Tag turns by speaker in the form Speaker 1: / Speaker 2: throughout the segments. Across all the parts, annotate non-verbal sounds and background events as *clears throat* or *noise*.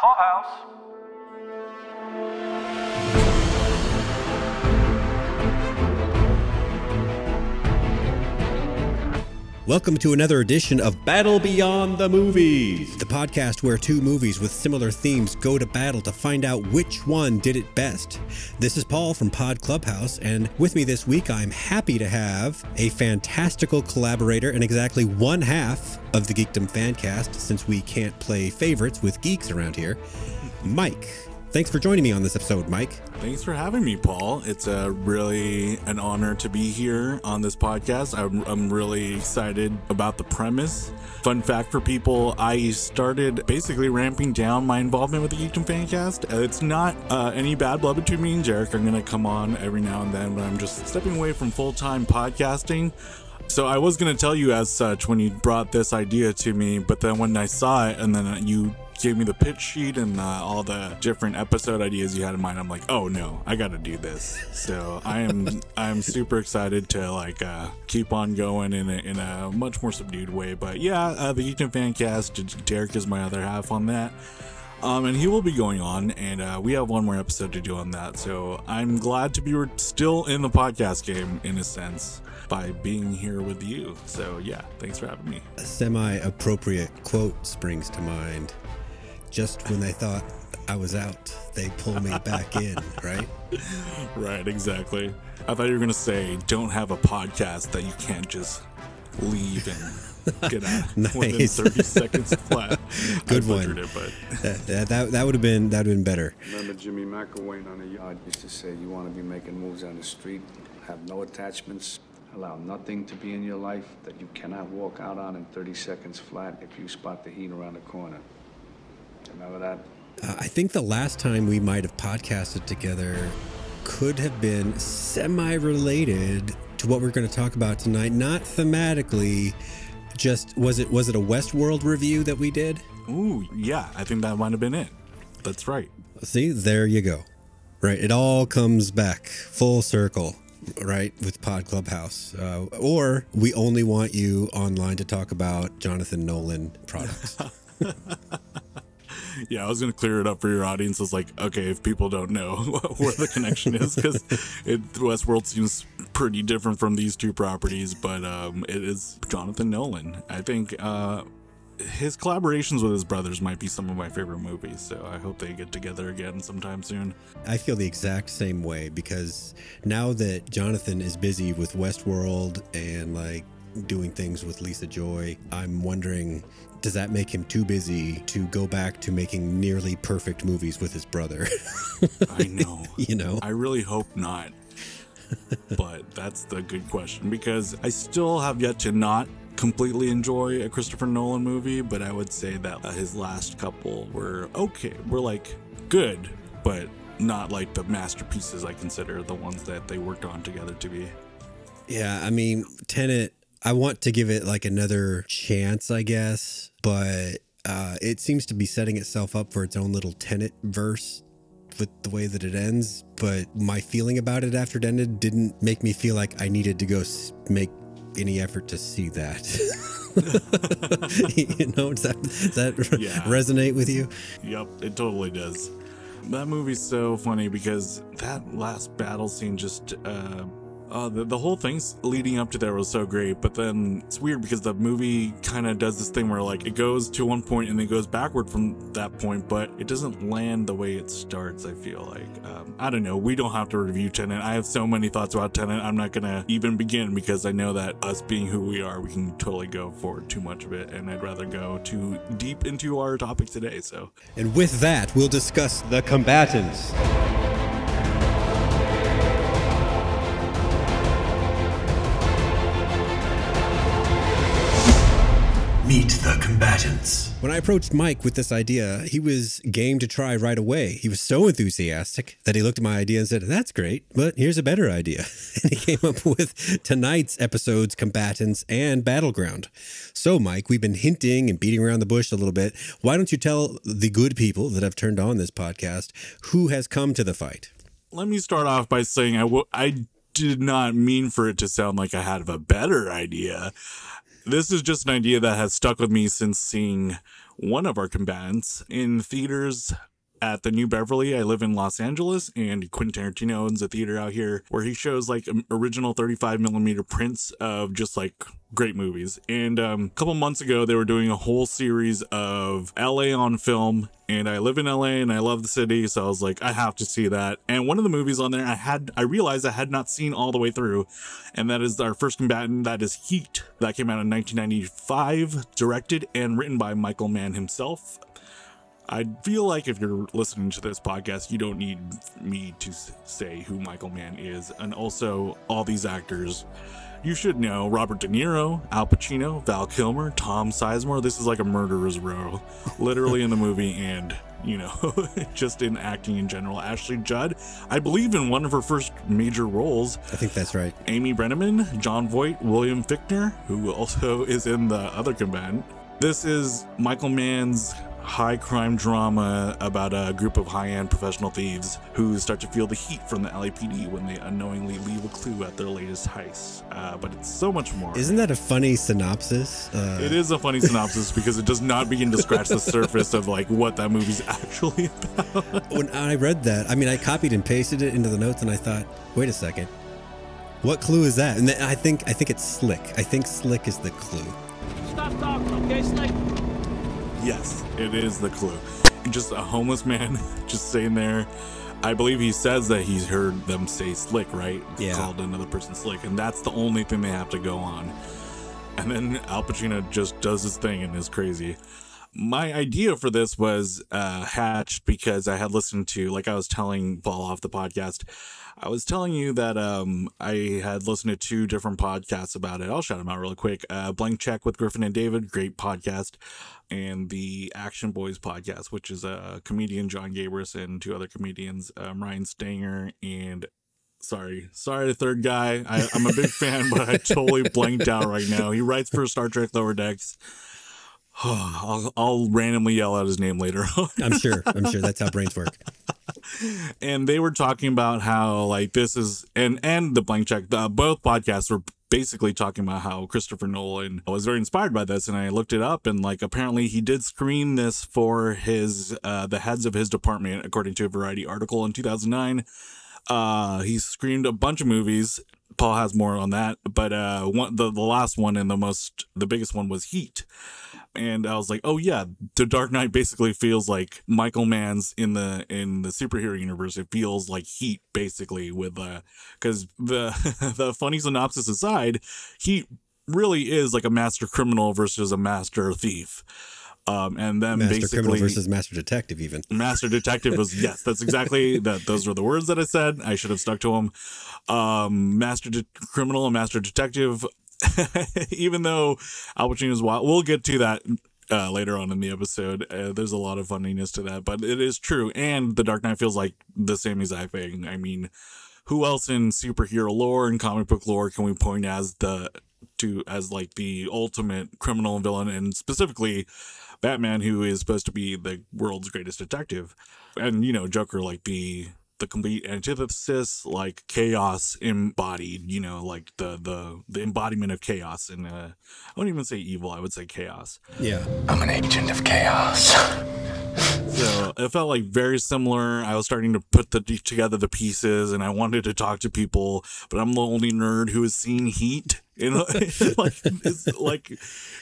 Speaker 1: Clubhouse.
Speaker 2: Welcome to another edition of Battle Beyond the Movies, the podcast where two movies with similar themes go to battle to find out which one did it best. This is Paul from Pod Clubhouse, and with me this week, I'm happy to have a fantastical collaborator and exactly one half of the Geekdom Fancast, since we can't play favorites with geeks around here, Myke. Thanks for joining me on this episode, Myke.
Speaker 3: Thanks for having me, Paul. It's uh, really an honor to be here on this podcast. I'm, I'm really excited about the premise. Fun fact for people I started basically ramping down my involvement with the Geekdom Fancast. Uh, It's not uh, any bad blood between me and Derek. I'm going to come on every now and then, but I'm just stepping away from full time podcasting. So I was going to tell you as such when you brought this idea to me, but then when I saw it and then you gave me the pitch sheet and uh, all the different episode ideas you had in mind, I'm like, oh no, I got to do this. So I am I'm super excited to like uh, keep on going in a, in a much more subdued way. But yeah, uh, the Geekdom Fancast, Derek is my other half on that. Um, and he will be going on, and uh, we have one more episode to do on that. So I'm glad to be re- still in the podcast game in a sense by being here with you. So yeah, thanks for having me.
Speaker 2: A semi appropriate quote springs to mind. Just when they thought I was out, they pull me back in, *laughs* right?
Speaker 3: Right, exactly. I thought you were gonna say, "Don't have a podcast that you can't just leave and get out *laughs* within 30 seconds *laughs* flat."
Speaker 2: Good
Speaker 3: I
Speaker 2: one.
Speaker 3: It, but
Speaker 2: That, that, that, that would have been that would have been better.
Speaker 4: Remember Jimmy McElwain on the yard used to say, you want to be making moves on the street, have no attachments, allow nothing to be in your life that you cannot walk out on in 30 seconds flat if you spot the heat around the corner. Remember that?
Speaker 2: Uh, I think the last time we might have podcasted together could have been semi related to what we're going to talk about tonight. Not thematically, just was it was it a Westworld review that we did?
Speaker 3: ooh, yeah, I think that might have been it. That's right.
Speaker 2: See, there you go. Right, it all comes back full circle. Right with Pod Clubhouse, uh, or we only want you online to talk about Jonathan Nolan products. *laughs* *laughs*
Speaker 3: Yeah, I was gonna clear it up for your audience. It's like, okay, if people don't know *laughs* where the connection is, because Westworld seems pretty different from these two properties, but um, it is Jonathan Nolan. I think uh, his collaborations with his brothers might be some of my favorite movies. So I hope they get together again sometime soon.
Speaker 2: I feel the exact same way because now that Jonathan is busy with Westworld and like doing things with Lisa Joy, I'm wondering does that make him too busy to go back to making nearly perfect movies with his brother? *laughs*
Speaker 3: I know. *laughs*
Speaker 2: you know?
Speaker 3: I really hope not. but that's the good question because I still have yet to not completely enjoy a Christopher Nolan movie, but I would say that his last couple were okay. Were like good, but not like the masterpieces I consider the ones that they worked on together to be.
Speaker 2: Yeah, I mean, Tenet, I want to give it like another chance, I guess, but uh, it seems to be setting itself up for its own little Tenet verse with the way that it ends. But my feeling about it after it ended didn't make me feel like I needed to go make any effort to see that. *laughs* you know, does that, does that
Speaker 3: Yeah.
Speaker 2: resonate with you?
Speaker 3: Yep, it totally does. That movie's so funny because that last battle scene just uh uh, the, the whole thing's leading up to there was so great, but then it's weird because the movie kind of does this thing where like it goes to one point and then goes backward from that point, but it doesn't land the way it starts. I feel like um, I don't know. We don't have to review Tenet. I have so many thoughts about Tenet. I'm not gonna even begin because I know that us being who we are, we can totally go for too much of it, and I'd rather go too deep into our topic today. So.
Speaker 2: And with that, we'll discuss the combatants.
Speaker 5: Meet the combatants.
Speaker 2: When I approached Myke with this idea, he was game to try right away. He was so enthusiastic that he looked at my idea and said, That's great, but here's a better idea. *laughs* And he came up with tonight's episode's combatants and battleground. So, Myke, we've been hinting and beating around the bush a little bit. Why don't you tell the good people that have turned on this podcast who has come to the fight?
Speaker 3: let me start off by saying I w- I did not mean for it to sound like I had a better idea. This is just an idea that has stuck with me since seeing one of our combatants in theaters at the New Beverly. I live in Los Angeles, and Quentin Tarantino owns a theater out here where he shows like original 35 millimeter prints of just like great movies. And um, a couple months ago, they were doing a whole series of LA on film. And I live in LA and I love the city, so I was like, I have to see that. And one of the movies on there, I had, I realized I had not seen all the way through, and that is our first combatant. That is Heat. That came out in 1995, directed and written by Michael Mann himself. I feel like if you're listening to this podcast, you don't need me to say who Michael Mann is. And also, all these actors, you should know Robert De Niro, Al Pacino, Val Kilmer, Tom Sizemore. This is like a murderer's row, literally in the movie and, you know, *laughs* just in acting in general. Ashley Judd, I believe in one of her first major roles.
Speaker 2: I think that's right.
Speaker 3: Amy Brenneman, Jon Voight, William Fichtner, who also *laughs* is in the other combatant. This is Michael Mann's high crime drama about a group of high end professional thieves who start to feel the heat from the LAPD when they unknowingly leave a clue at their latest heist. Uh, but it's so much more.
Speaker 2: Isn't that a funny synopsis? Uh...
Speaker 3: It is a funny synopsis *laughs* because it does not begin to scratch the surface of like what that movie's actually about.
Speaker 2: when I read that, I mean, I copied and pasted it into the notes, and I thought, wait a second, what clue is that? And I think I think it's Slick. I think Slick is the clue.
Speaker 1: Stop talking, okay, Slick?
Speaker 3: Yes, it is the clue. Just a homeless man *laughs* just sitting there. I believe he says that he's heard them say slick, right?
Speaker 2: Yeah.
Speaker 3: Called another person slick. And that's the only thing they have to go on. And then Al Pacino just does his thing and is crazy. My idea for this was uh, hatched because I had listened to, like I was telling Paul off the podcast, I was telling you that um, I had listened to two different podcasts about it. I'll shout them out really quick. Uh, Blank Check with Griffin and David, great podcast. And the Action Boys podcast, which is a comedian, Jon Gabrus, and two other comedians, um, Ryan Stanger and sorry, sorry, the third guy. I, am a big fan, but I totally blanked out right now. He writes for Star Trek Lower Decks. *sighs* I'll, I'll randomly yell out his name later. *laughs*
Speaker 2: I'm sure. I'm sure that's how *laughs* brains work.
Speaker 3: and they were talking about how like this is and and the blank check. Uh, both podcasts were basically talking about how Christopher Nolan was very inspired by this and I looked it up and like apparently he did screen this for his uh the heads of his department according to a variety article in 2009 uh he screened a bunch of movies Paul has more on that but uh one the, the last one and the most the biggest one was Heat and I was like, oh yeah, The Dark Knight basically feels like Michael Mann's in the in the superhero universe. It feels like Heat basically with uh because the *laughs* the funny synopsis aside, Heat really is like a master criminal versus a master thief. Um, and then
Speaker 2: master
Speaker 3: basically
Speaker 2: criminal versus master detective, even
Speaker 3: master detective was yes, that's exactly *laughs* that. Those were the words that I said. I should have stuck to them. Um, master de- criminal and master detective *laughs* even though Al Pacino's wild, we'll get to that uh, later on in the episode. Uh, there's a lot of funniness to that, but it is true. And The Dark Knight feels like the same exact thing. I mean, who else in superhero lore and comic book lore can we point as the to as like the ultimate criminal and villain, and specifically Batman, who is supposed to be the world's greatest detective, and you know Joker like the the complete antithesis, like chaos embodied, you know, like the the the embodiment of chaos. And uh, I wouldn't even say evil; I would say chaos.
Speaker 2: Yeah,
Speaker 5: I'm an agent of chaos. *laughs*
Speaker 3: so it felt like very similar. I was starting to put the together the pieces, and I wanted to talk to people, but I'm the only nerd who has seen Heat in *laughs* like like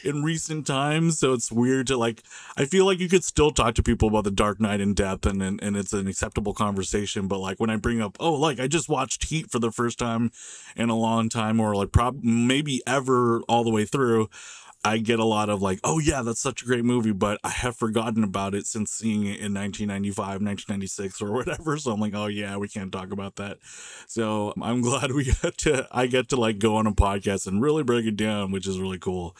Speaker 3: in recent times. So it's weird to like. I feel like you could still talk to people about the Dark Knight in depth, and and, and it's an acceptable conversation. But like when I bring up, oh, like I just watched Heat for the first time in a long time, or like prob maybe ever all the way through. I get a lot of like, oh yeah, that's such a great movie, but I have forgotten about it since seeing it in 1995, 1996 or *laughs* whatever. So I'm like, oh yeah, we can't talk about that. So I'm *laughs* glad we get to, I get to like go on a podcast and really break it down, which is really cool.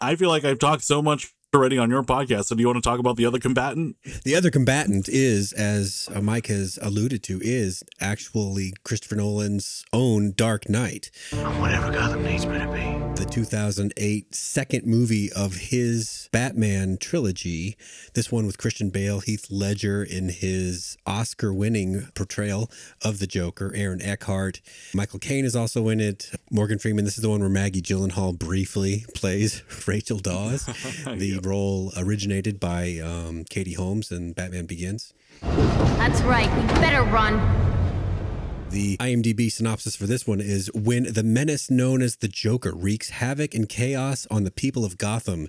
Speaker 3: I feel like I've talked so much already on your podcast. So do you want to talk about the other combatant?
Speaker 2: The other combatant is, as uh, Myke has alluded to, is actually Christopher Nolan's own Dark Knight.
Speaker 5: Whatever Gotham needs me to be.
Speaker 2: The 2008 second movie of his Batman trilogy. This one with Christian Bale, Heath Ledger in his Oscar winning portrayal of the Joker, Aaron Eckhart. Michael Caine is also in it. Morgan Freeman. This is the one where Maggie Gyllenhaal briefly plays *laughs* Rachel Dawes, *laughs* the role originated by um, Katie Holmes in Batman Begins.
Speaker 6: That's right. We better run.
Speaker 2: The IMDb synopsis for this one is When the menace known as the Joker wreaks havoc and chaos on the people of Gotham,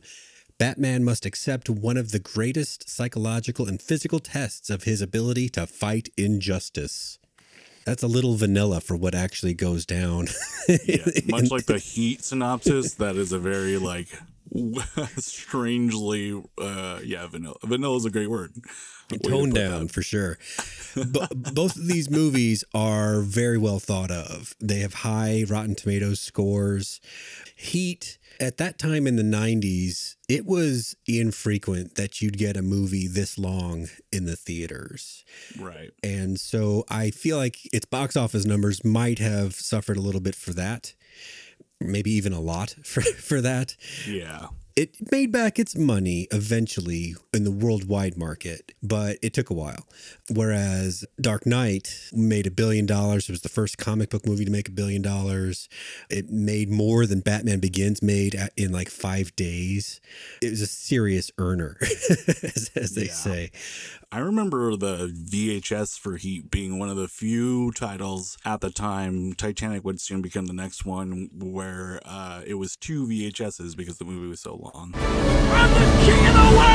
Speaker 2: Batman must accept one of the greatest psychological and physical tests of his ability to fight injustice. That's a little vanilla for what actually goes down.
Speaker 3: Yeah, *laughs* much like the Heat synopsis, that is a very like *laughs* strangely, uh, yeah, vanilla. Vanilla is a great word. Way to
Speaker 2: toned down for sure. but *laughs* both of these movies are very well thought of. They have high Rotten Tomatoes scores. Heat at that time in the 90s, it was infrequent that you'd get a movie this long in the theaters.
Speaker 3: Right.
Speaker 2: And so I feel like its box office numbers might have suffered a little bit for that. Maybe even a lot *laughs* for, for that
Speaker 3: Yeah.
Speaker 2: It made back its money eventually in the worldwide market, but it took a while. Whereas Dark Knight made a billion dollars. It was the first comic book movie to make a billion dollars. It made more than Batman Begins made in like five days. It was a serious earner, *laughs* as, as they
Speaker 3: Yeah.
Speaker 2: say.
Speaker 3: I remember the VHS for Heat being one of the few titles at the time. Titanic would soon become the next one where uh, it was two VHSs because the movie was so long.
Speaker 1: I'm the king of the world!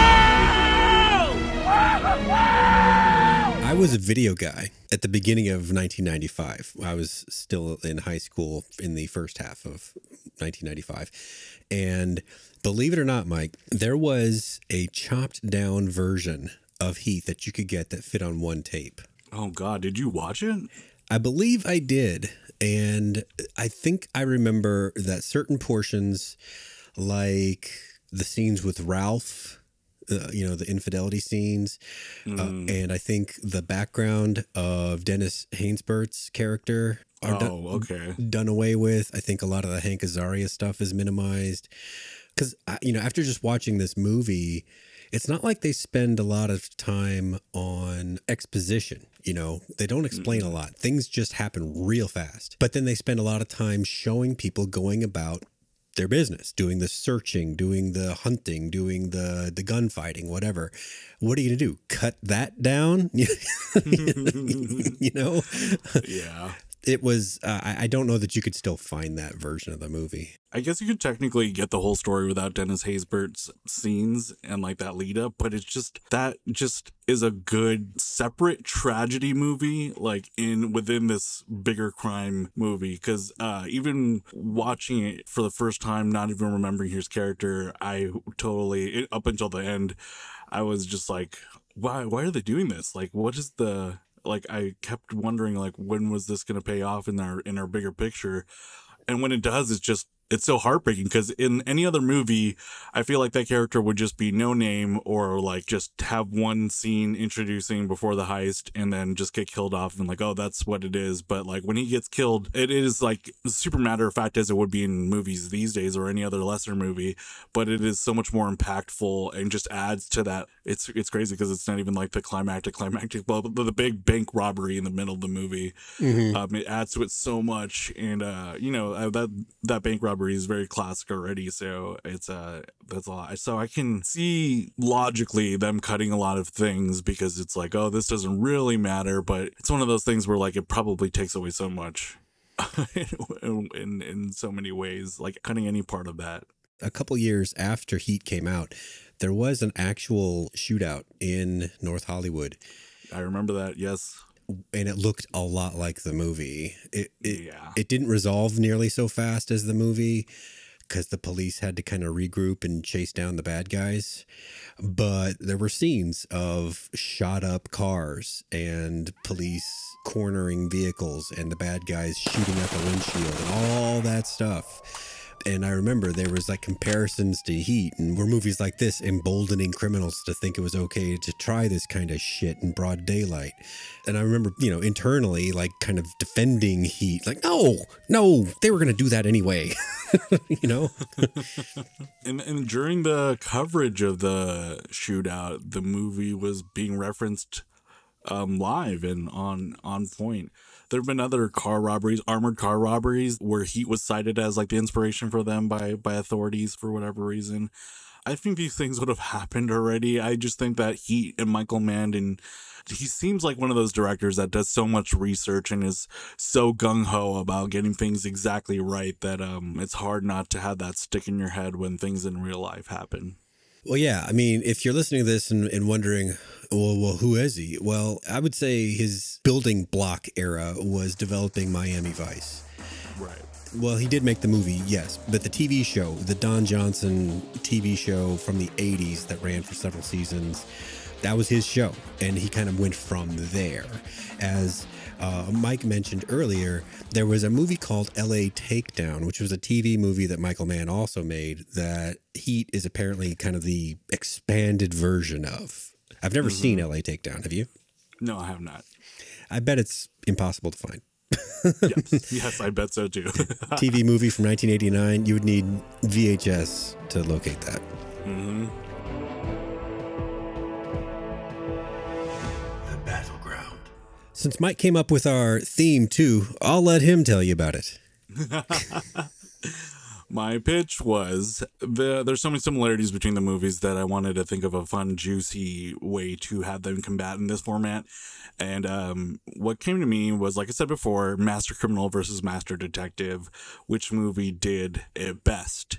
Speaker 2: I was a video guy at the beginning of 1995. I was still in high school in the first half of 1995. And believe it or not, Myke, there was a chopped down version of Heat that you could get that fit on one tape.
Speaker 3: Oh God, did you watch it?
Speaker 2: I believe I did. And I think I remember that certain portions, like the scenes with Ralph, uh, you know, the infidelity scenes, uh, and I think the background of Dennis Haysbert's character are done,
Speaker 3: Oh, okay.
Speaker 2: done away with. I think a lot of the Hank Azaria stuff is minimized. Because, you know, after just watching this movie, it's not like they spend a lot of time on exposition. You know, they don't explain a lot. Things just happen real fast. But then they spend a lot of time showing people going about their business, doing the searching, doing the hunting, doing the the gunfighting, whatever. What are you gonna do? Cut that down? *laughs* you know, *laughs*
Speaker 3: Yeah.
Speaker 2: It was. Uh, I I don't know that you could still find that version of the movie.
Speaker 3: I guess you could technically get the whole story without Dennis Haysbert's scenes and like that lead up, but it's just that just is a good separate tragedy movie, like in within this bigger crime movie. Because uh, even watching it for the first time, not even remembering his character, I totally up until the end, I was just like, why? Why are they doing this? Like, what is the like? I kept wondering, like, when was this going to pay off in our in our bigger picture? and when it does it's just it's so heartbreaking because in any other movie i feel like that character would just be no name or like just have one scene introducing before the heist and then just get killed off and like oh that's what it is. But like when he gets killed it is like super matter of fact as it would be in movies these days or any other lesser movie but it is so much more impactful and just adds to that. It's it's crazy because it's not even like the climactic climactic well the, the big bank robbery in the middle of the movie. Um, it adds to it so much and uh you know uh, that that bank robbery is very classic already so it's uh that's a lot. So i can see logically them cutting a lot of things because it's like oh this doesn't really matter but it's one of those things where like it probably takes away so much *laughs* in, in in so many ways like cutting any part of that.
Speaker 2: A couple years after Heat came out, there was an actual shootout in North Hollywood,
Speaker 3: i remember that yes
Speaker 2: and it looked a lot like the movie. It it,
Speaker 3: Yeah.
Speaker 2: it didn't resolve nearly so fast as the movie because the police had to kind of regroup and chase down the bad guys. But there were scenes of shot up cars and police cornering vehicles and the bad guys shooting at the windshield and all that stuff. And I remember there was like comparisons to Heat, and were movies like this emboldening criminals to think it was okay to try this kind of shit in broad daylight. And I remember, you know, internally, like kind of defending Heat, like, no, no, they were going to do that anyway. *laughs* you know? *laughs*
Speaker 3: And, and during the coverage of the shootout, the movie was being referenced um, live and on on point. There have been other car robberies, armored car robberies, where Heat was cited as like the inspiration for them by by authorities for whatever reason. I think these things would have happened already. I just think that he and Michael Mann he seems like one of those directors that does so much research and is so gung ho about getting things exactly right that um, it's hard not to have that stick in your head when things in real life happen.
Speaker 2: Well, yeah. I mean, if you're listening to this and, and wondering, well, well, who is he? Well, I would say his building block era was developing Miami Vice.
Speaker 3: Right.
Speaker 2: Well, he did make the movie, yes, but the TV show, the Don Johnson TV show from the 80s that ran for several seasons, that was his show. And he kind of went from there. As uh, Mike mentioned earlier, there was a movie called LA Takedown, which was a TV movie that Michael Mann also made that Heat is apparently kind of the expanded version of. I've never mm-hmm. seen LA Takedown. Have you?
Speaker 3: No, I have not.
Speaker 2: I bet it's impossible to find
Speaker 3: yes. *laughs* yes, I bet so too.
Speaker 2: TV movie from 1989. You would need VHS to locate that.
Speaker 3: Mm-hmm.
Speaker 2: Since Myke came up with our theme too, I'll let him tell you about it. *laughs*
Speaker 3: my pitch was the, there's so many similarities between the movies that I wanted to think of a fun, juicy way to have them combat in this format. And um, what came to me was, like I said before, Master Criminal versus Master Detective, which movie did it best?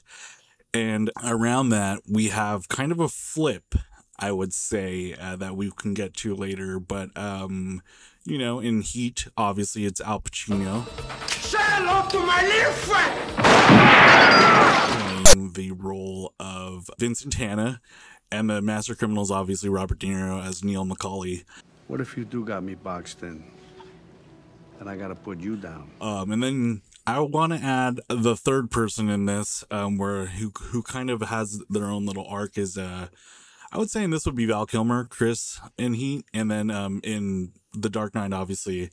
Speaker 3: And around that, we have kind of a flip, I would say, uh, that we can get to later. But, um, you know, in Heat, obviously it's Al Pacino.
Speaker 1: Say hello to my little friend!
Speaker 3: Playing the role of Vincent Hanna. And the Master Criminal is obviously Robert De Niro as Neil McCauley.
Speaker 4: What if you do got me boxed in? And I gotta put you down.
Speaker 3: Um, and then I want to add the third person in this, um, where who who kind of has their own little arc is uh, I would say in this would be Val Kilmer, Chris in Heat, and then um in The Dark Knight, obviously,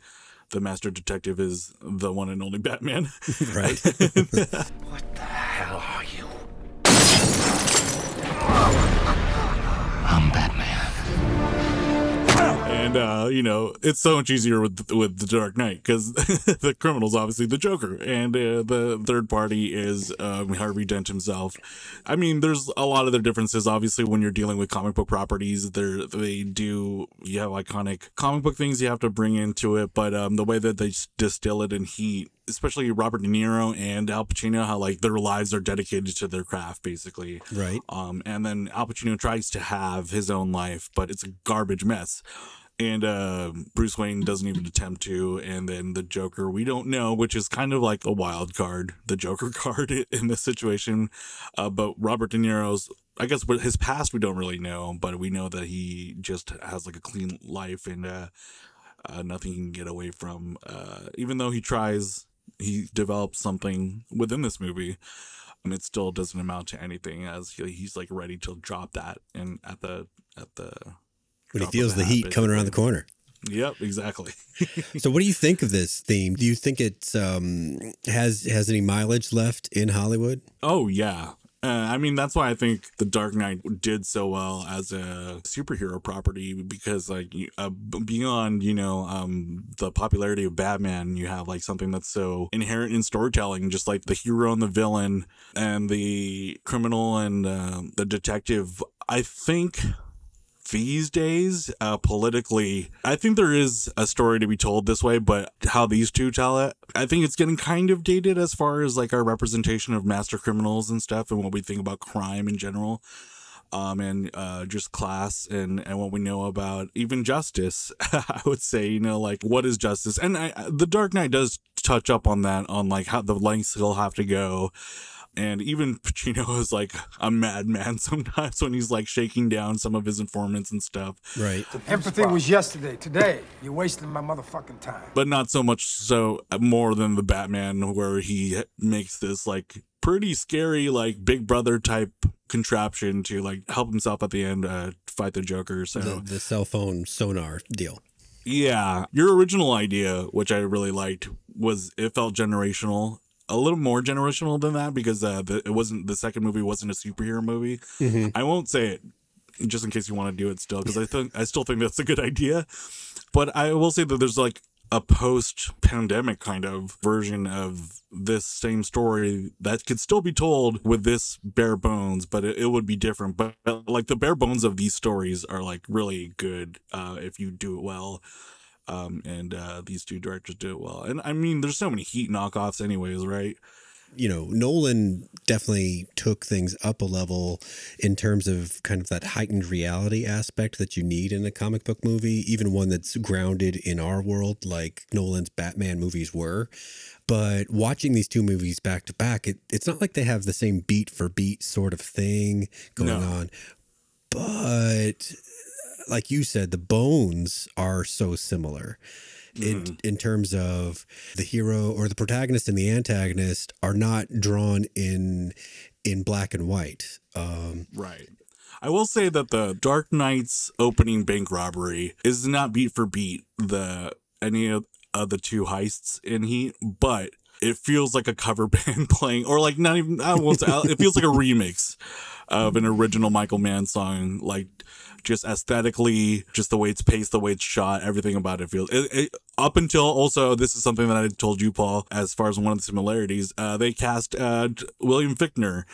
Speaker 3: the Master Detective is the one and only Batman. *laughs*
Speaker 2: right. *laughs*
Speaker 5: what the hell are
Speaker 3: and uh, you know it's so much easier with with the Dark Knight because *laughs* the criminal's obviously the Joker, and uh, the third party is um, Harvey Dent himself. I mean, there's a lot of their differences. Obviously, when you're dealing with comic book properties, they they do you have iconic comic book things you have to bring into it, but um, the way that they distill it in Heat especially Robert De Niro and Al Pacino, how like their lives are dedicated to their craft, basically.
Speaker 2: Right.
Speaker 3: Um, and then Al Pacino tries to have his own life, but it's a garbage mess. And uh, Bruce Wayne doesn't even attempt to. And then the Joker, we don't know, which is kind of like a wild card, the Joker *laughs* card in this situation. Uh, but Robert De Niro's I guess his past we don't really know, but we know that he just has like a clean life and uh, uh, nothing he can get away from. Uh, even though he tries he develops something within this movie and it still doesn't amount to anything as he, he's like ready to drop that and at the at the
Speaker 2: when he feels the, heat coming around the corner
Speaker 3: Yep, exactly. *laughs*
Speaker 2: so, what do you think of this theme? Do you think it um, has has any mileage left in Hollywood?
Speaker 3: Oh yeah, uh, I mean, that's why I think The Dark Knight did so well as a superhero property because, like, uh, beyond you know um, the popularity of Batman, you have like something that's so inherent in storytelling, just like the hero and the villain, and the criminal and uh, the detective. I think these days, uh, politically, I think there is a story to be told this way, but how these two tell it, I think it's getting kind of dated as far as like our representation of master criminals and stuff and what we think about crime in general. Um, and uh, just class and, and what we know about even justice. *laughs* I would say, you know, like what is justice? And I, the Dark Knight does touch up on that, on like how the lengths he'll have to go and even *laughs* Pacino is like a madman *laughs* sometimes when he's like shaking down some of his informants and stuff.
Speaker 2: Right.
Speaker 7: Empathy was yesterday. Today, you're wasting my motherfucking time.
Speaker 3: But not so much so uh, more than the Batman, where he makes this like pretty scary, like Big Brother type contraption to like help himself at the end uh, fight the Joker. So
Speaker 2: the, the cell phone sonar deal.
Speaker 3: Yeah, your original idea, which I really liked, was it felt generational a little more generational than that because uh, the, it wasn't the second movie wasn't a superhero movie. Mm-hmm. I won't say it just in case you want to do it still because I *laughs* think I still think that's a good idea. But I will say that there's like a post pandemic kind of version of this same story that could still be told with this bare bones, but it, it would be different. But like the bare bones of these stories are like really good uh, if you do it well. Um, and uh, these two directors do it well. And I mean, there's so many Heat knockoffs, anyways, right?
Speaker 2: you know, Nolan definitely took things up a level in terms of kind of that heightened reality aspect that you need in a comic book movie, even one that's grounded in our world, like Nolan's Batman movies were. But watching these two movies back to back, it, it's not like they have the same beat for beat sort of thing going
Speaker 3: No.
Speaker 2: on. But like you said, the bones are so similar in in terms of the hero or the protagonist and the antagonist are not drawn in in black and white. Um,
Speaker 3: Right. I will say that the Dark Knight's opening bank robbery is not beat for beat the any of, of the two heists in Heat, but it feels like a cover *laughs* band playing, or like not even. I won't say, it feels like a *laughs* remix of an original Michael Mann song. Like just aesthetically, just the way it's paced, the way it's shot, everything about it feels. It, it, up until also, this is something that I told you, Paul, as far as one of the similarities. Uh, they cast uh, William Fichtner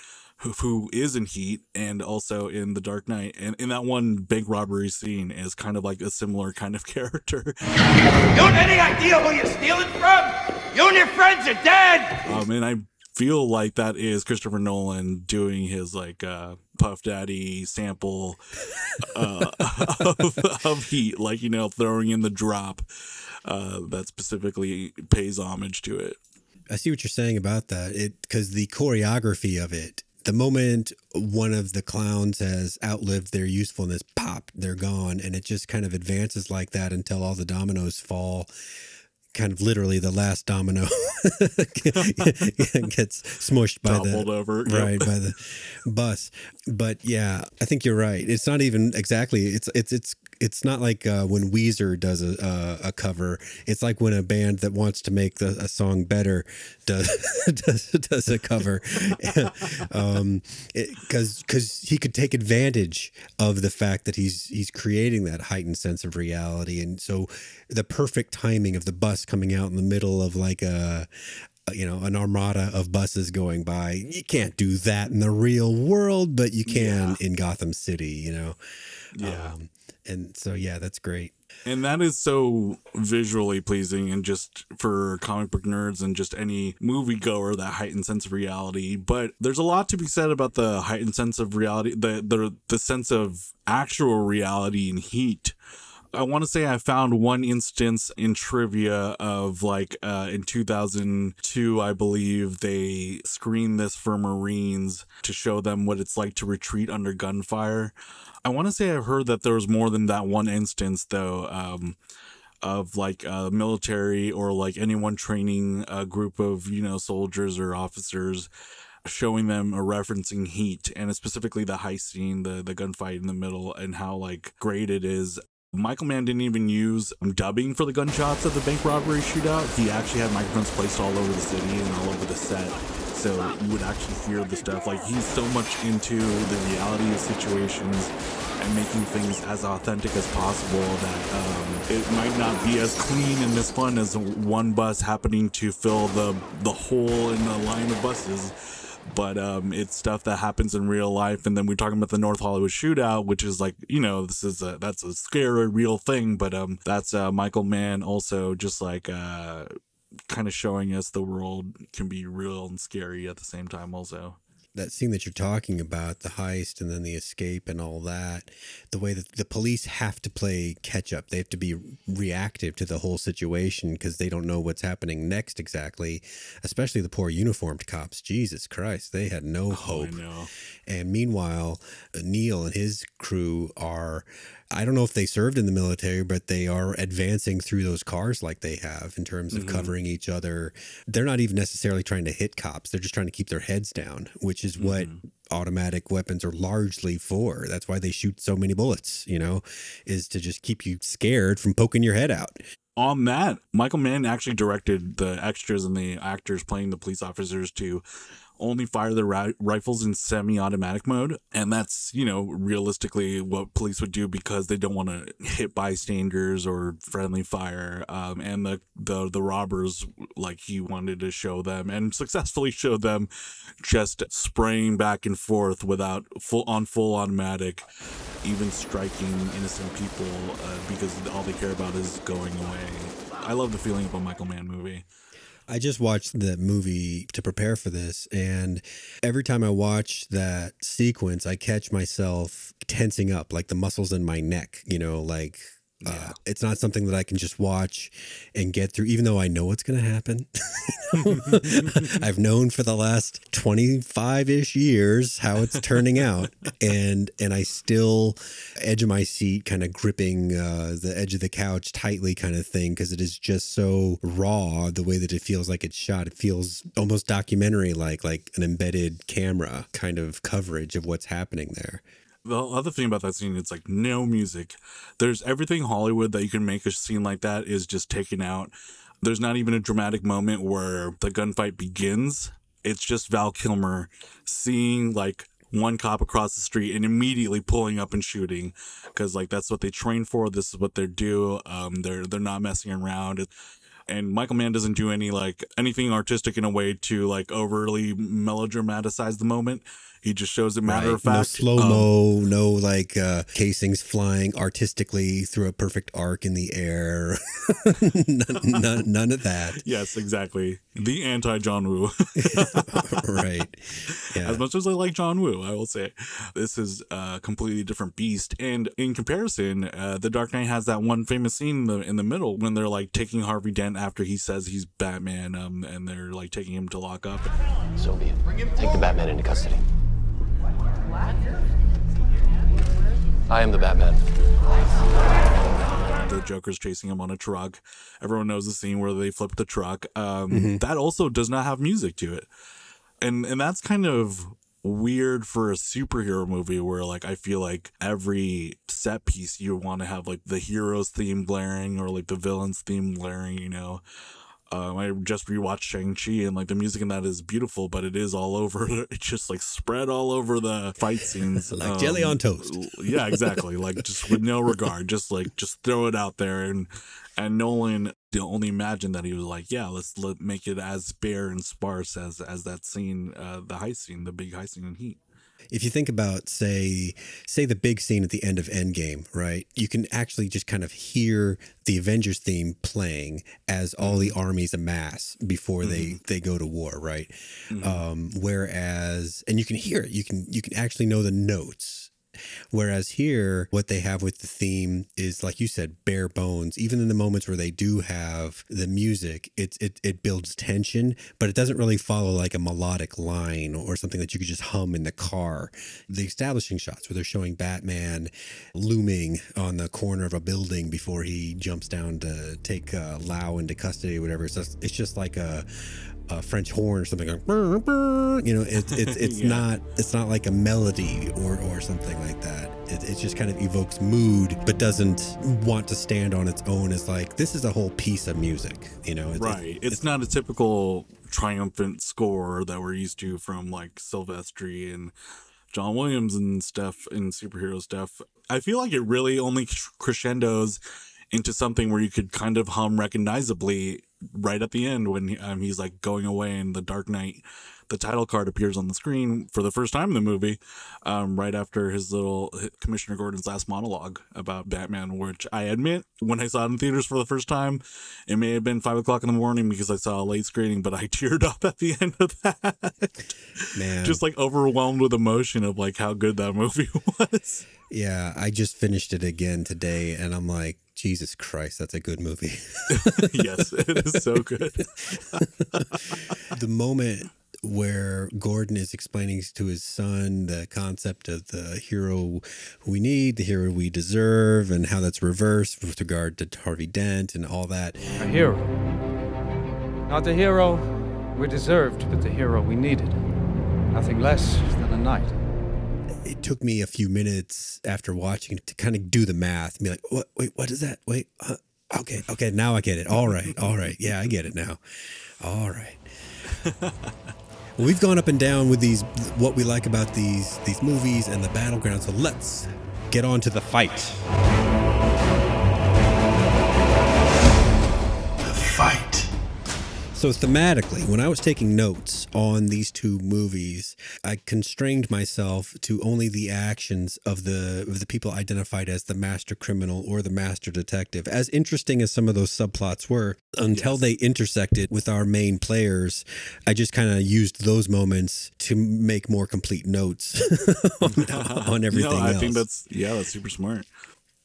Speaker 3: who, who is in Heat and also in The Dark Knight. And in that one bank robbery scene is kind of like a similar kind of *laughs* character.
Speaker 1: You have any idea who you're stealing from? You and your friends are dead!
Speaker 3: Um, and I feel like that is Christopher Nolan doing his like uh, Puff Daddy sample uh, *laughs* of, of Heat, like, you know, throwing in the drop uh, that specifically pays homage to it.
Speaker 2: I see what you're saying about that. It because the choreography of it, the moment one of the clowns has outlived their usefulness, pop, they're gone, and it just kind of advances like that until all the dominoes fall. Kind of literally, the last domino *laughs* gets smushed by
Speaker 3: Toppled
Speaker 2: the
Speaker 3: over, yep.
Speaker 2: right by the bus. But yeah, I think you're right. It's not even exactly. It's it's it's it's not like uh, when Weezer does a, a a cover. It's like when a band that wants to make the, a song better does *laughs* does, does a cover, *laughs* um, because because he could take advantage of the fact that he's he's creating that heightened sense of reality, and so the perfect timing of the bus coming out in the middle of like a you know an armada of buses going by you can't do that in the real world but you can in gotham city you know
Speaker 3: Yeah.
Speaker 2: um, and so yeah that's great
Speaker 3: And that is so visually pleasing and just for comic book nerds and just any moviegoer, that heightened sense of reality. But there's a lot to be said about the heightened sense of reality, the the, the sense of actual reality and heat. I want to say I found one instance in trivia of like uh, in 2002, I believe they screened this for Marines to show them what it's like to retreat under gunfire. I want to say I've heard that there was more than that one instance though. Um, of like uh, military or like anyone training a group of you know soldiers or officers showing them or referencing heat and specifically the high scene the the gunfight in the middle and how like great it is Michael Mann didn't even use dubbing for the gunshots of the bank robbery shootout. He actually had microphones placed all over the city and all over the set. So you would actually hear the stuff. Like he's so much into the reality of situations and making things as authentic as possible that um, it might not be as clean and as fun as one bus happening to fill the the hole in the line of buses but um, it's stuff that happens in real life. And then we're talking about the North Hollywood shootout, which is like, you know, this is a that's a scary real thing. But um, that's uh, Michael Mann also just like uh, kind of showing us the world can be real and scary at the same time. Also,
Speaker 2: that scene that you're talking about, the heist and then the escape and all that, the way that the police have to play catch up, they have to be reactive to the whole situation because they don't know what's happening next exactly, especially the poor uniformed cops. Jesus Christ, they had no oh, hope.
Speaker 3: I know.
Speaker 2: And meanwhile, Neil and his crew are, I don't know if they served in the military, but they are advancing through those cars like they have in terms of mm-hmm. covering each other. They're not even necessarily trying to hit cops, they're just trying to keep their heads down, which is what mm-hmm. automatic weapons are largely for. That's why they shoot so many bullets, you know, is to just keep you scared from poking your head out.
Speaker 3: on that, Michael Mann actually directed the extras and the actors playing the police officers to only fire their ri- rifles in semi-automatic mode, and that's you know realistically what police would do because they don't want to hit bystanders or friendly fire. Um, and the the the robbers like he wanted to show them and successfully showed them just spraying back and forth without full on full automatic, even striking innocent people uh, because all they care about is going away. I love the feeling of a Michael Mann movie.
Speaker 2: I just watched the movie to prepare for this, and every time I watch that sequence, I catch myself tensing up, like the muscles in my neck. You know, like uh, it's not something that I can just watch and get through, even though I know what's going to happen. *laughs* *laughs* I've known for the last 25 ish years how it's turning out. *laughs* And, and I still edge of my seat, kind of gripping uh, the edge of the couch tightly, kind of thing, because it is just so raw the way that it feels like it's shot. It feels almost documentary like, like an embedded camera kind of coverage of what's happening there
Speaker 3: the other thing about that scene it's like no music. There's everything hollywood that you can make a scene like that is just taken out. There's not even a dramatic moment where the gunfight begins. It's just val kilmer seeing like one cop across the street and immediately pulling up and shooting because like that's what they train for. This is what they do. Um they're they're not messing around. And Michael Mann doesn't do any like anything artistic in a way to like overly melodramatize the moment. He just shows it matter
Speaker 2: Right.
Speaker 3: of fact.
Speaker 2: No slow mo, no like uh, casings flying artistically through a perfect arc in the air. *laughs* none, none, none of that.
Speaker 3: Yes, exactly. The anti John Woo. *laughs*
Speaker 2: right. Yeah.
Speaker 3: As much as I like John Woo, I will say this is a completely different beast. And in comparison, uh, The Dark Knight has that one famous scene in the, in the middle when they're like taking Harvey Dent after he says he's Batman, um, and they're like taking him to lock up.
Speaker 8: So be it. Take the Batman into custody. I am the Batman.
Speaker 3: the Joker's chasing him on a truck. Everyone knows the scene where they flip the truck. Um, That also does not have music to it, and and that's kind of weird for a superhero movie where like I feel like every set piece you want to have like the hero's theme blaring or like the villain's theme blaring. You know. Um, I just rewatched Shang Chi and like the music in that is beautiful, but it is all over. *laughs* It's just like spread all over the fight scenes, *laughs*
Speaker 2: Like jelly on toast.
Speaker 3: Yeah, exactly. like *laughs* just with no regard, just like just throw it out there. And and Nolan only imagine that he was like, yeah, let's let make it as bare and sparse as as that scene, uh, the heist scene, the big heist scene in Heat.
Speaker 2: If you think about, say, say the big scene at the end of Endgame, right? You can actually just kind of hear the Avengers theme playing as all the mm-hmm. armies amass before they mm-hmm. they go to war, right? Mm-hmm. Um, whereas, and you can hear it. You can you can actually know the notes. Whereas here, what they have with the theme is, like you said, bare bones. Even in the moments where they do have the music, it, it it builds tension, but it doesn't really follow like a melodic line or something that you could just hum in the car. The establishing shots where they're showing Batman looming on the corner of a building before he jumps down to take uh, Lau into custody or whatever. Just, it's just like a, a French horn or something going, "Brr, brr." you know, it's it's *laughs* it's
Speaker 3: Yeah.
Speaker 2: not it's not like a melody or or something like that. It, it just kind of evokes mood, but doesn't want to stand on its own as like this is a whole piece of music. You know, It- it-
Speaker 3: Right. It's not a typical triumphant score that we're used to from like Silvestri and John Williams and stuff and superhero stuff. I feel like it really only crescendos into something where you could kind of hum recognizably right at the end when um, he's like going away in the Dark Knight, the title card appears on the screen for the first time in the movie, um, right after his little Commissioner Gordon's last monologue about Batman, which I admit when I saw it in theaters for the first time, it may have been five o'clock in the morning because I saw a late screening, but I *laughs* teared up at the end of that.
Speaker 2: man.
Speaker 3: Just like overwhelmed with emotion of like how good that movie *laughs* was.
Speaker 2: yeah, I just finished it again today, and I'm like, Jesus Christ, that's a good movie. *laughs*
Speaker 3: yes, it is so good. *laughs*
Speaker 2: the moment where Gordon is explaining to his son the concept of the hero we need, the hero we deserve, and how that's reversed with regard to Harvey Dent and all that.
Speaker 7: A hero. Not the hero we deserved, but the hero we needed. Nothing less than a knight.
Speaker 2: It took me a few minutes after watching it to kind of do the math and be like, what, wait, what is that? Wait, uh, okay, okay, now I get it. All right, all right. Yeah, I get it now. All right. Well, *laughs* we've gone up and down with these what we like about these these movies and the battleground. So let's get on to the fight. So thematically, when I was taking notes on these two movies, I constrained myself to only the actions of the of the people identified as the master criminal or the master detective. As interesting as some of those subplots were, until they intersected with our main players, I just kind of used those moments to make more complete notes *laughs* on, *laughs* on everything
Speaker 3: no, I
Speaker 2: else.
Speaker 3: think that's yeah, that's super smart.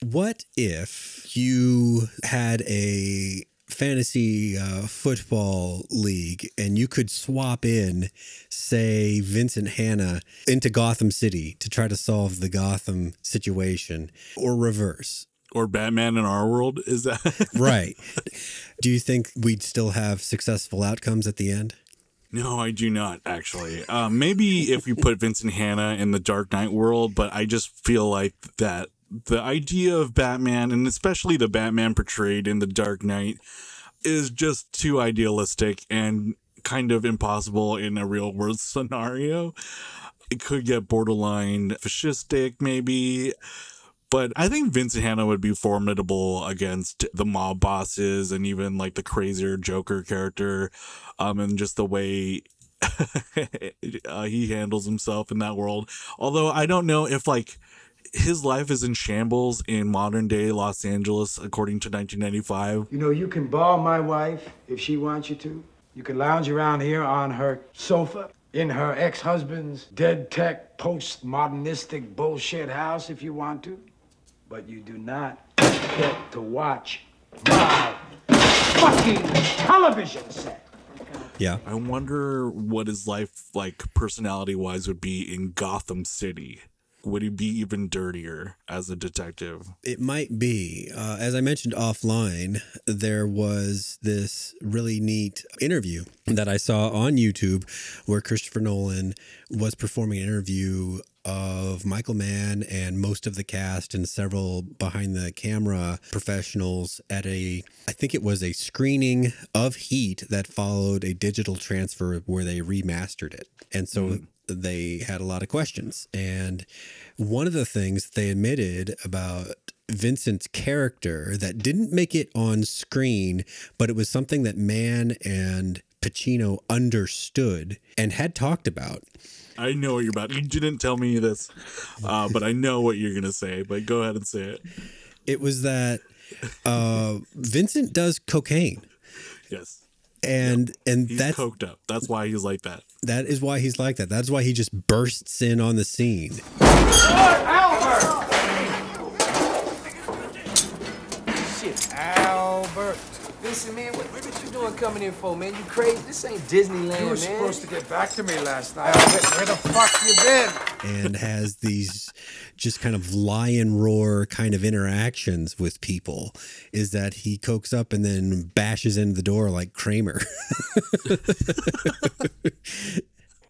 Speaker 2: What if you had a fantasy uh, football league and you could swap in, say, Vincent Hanna into Gotham City to try to solve the Gotham situation or reverse?
Speaker 3: Or Batman in our world is that *laughs*
Speaker 2: Right. Do you think we'd still have successful outcomes at the end?
Speaker 3: No, I do not actually. Uh, maybe if you put Vincent Hanna in the Dark Knight world, but I just feel like that the idea of Batman, and especially the Batman portrayed in the Dark Knight, is just too idealistic and kind of impossible in a real world *laughs* scenario. It could get borderline fascistic, maybe. But I think Vincent Hanna would be formidable against the mob bosses and even like the crazier Joker character, um, and just the way *laughs* uh, he handles himself in that world. Although I don't know if like his life is in shambles in modern day Los Angeles, according to 1995.
Speaker 9: You know, you can ball my wife if she wants you to. You can lounge around here on her sofa in her ex husband's dead tech, postmodernistic bullshit house if you want to. But you do not get to watch my fucking television set.
Speaker 2: Yeah.
Speaker 3: I wonder what his life like personality wise would be in Gotham City. Would he be even dirtier as a detective?
Speaker 2: It might be. Uh, as I mentioned offline, there was this really neat interview that I saw on YouTube where Christopher Nolan was performing an interview of Michael Mann and most of the cast and several behind the camera professionals at a, I think it was a screening of Heat that followed a digital transfer where they remastered it. And so they had a lot of questions. And one of the things they admitted about Vincent's character that didn't make it on screen, but it was something that Mann and Pacino understood and had talked about.
Speaker 3: I know what you're about. You didn't tell me this, uh, but I know what you're gonna say. But go ahead and say it.
Speaker 2: It was that uh, Vincent does cocaine.
Speaker 3: Yes,
Speaker 2: And and
Speaker 3: he's
Speaker 2: that's
Speaker 3: coked up. That's why he's like that.
Speaker 2: that is why he's like that. That's why he just bursts in on the scene.
Speaker 10: Shit, Albert. Listen, man, what, what you doing coming in for, man? You crazy? This ain't Disneyland,
Speaker 9: You were
Speaker 10: man.
Speaker 9: supposed to get back to me last night. Where the fuck you been?
Speaker 2: and has these just kind of lion roar kind of interactions with people is that he cokes up and then bashes into the door like Kramer. *laughs*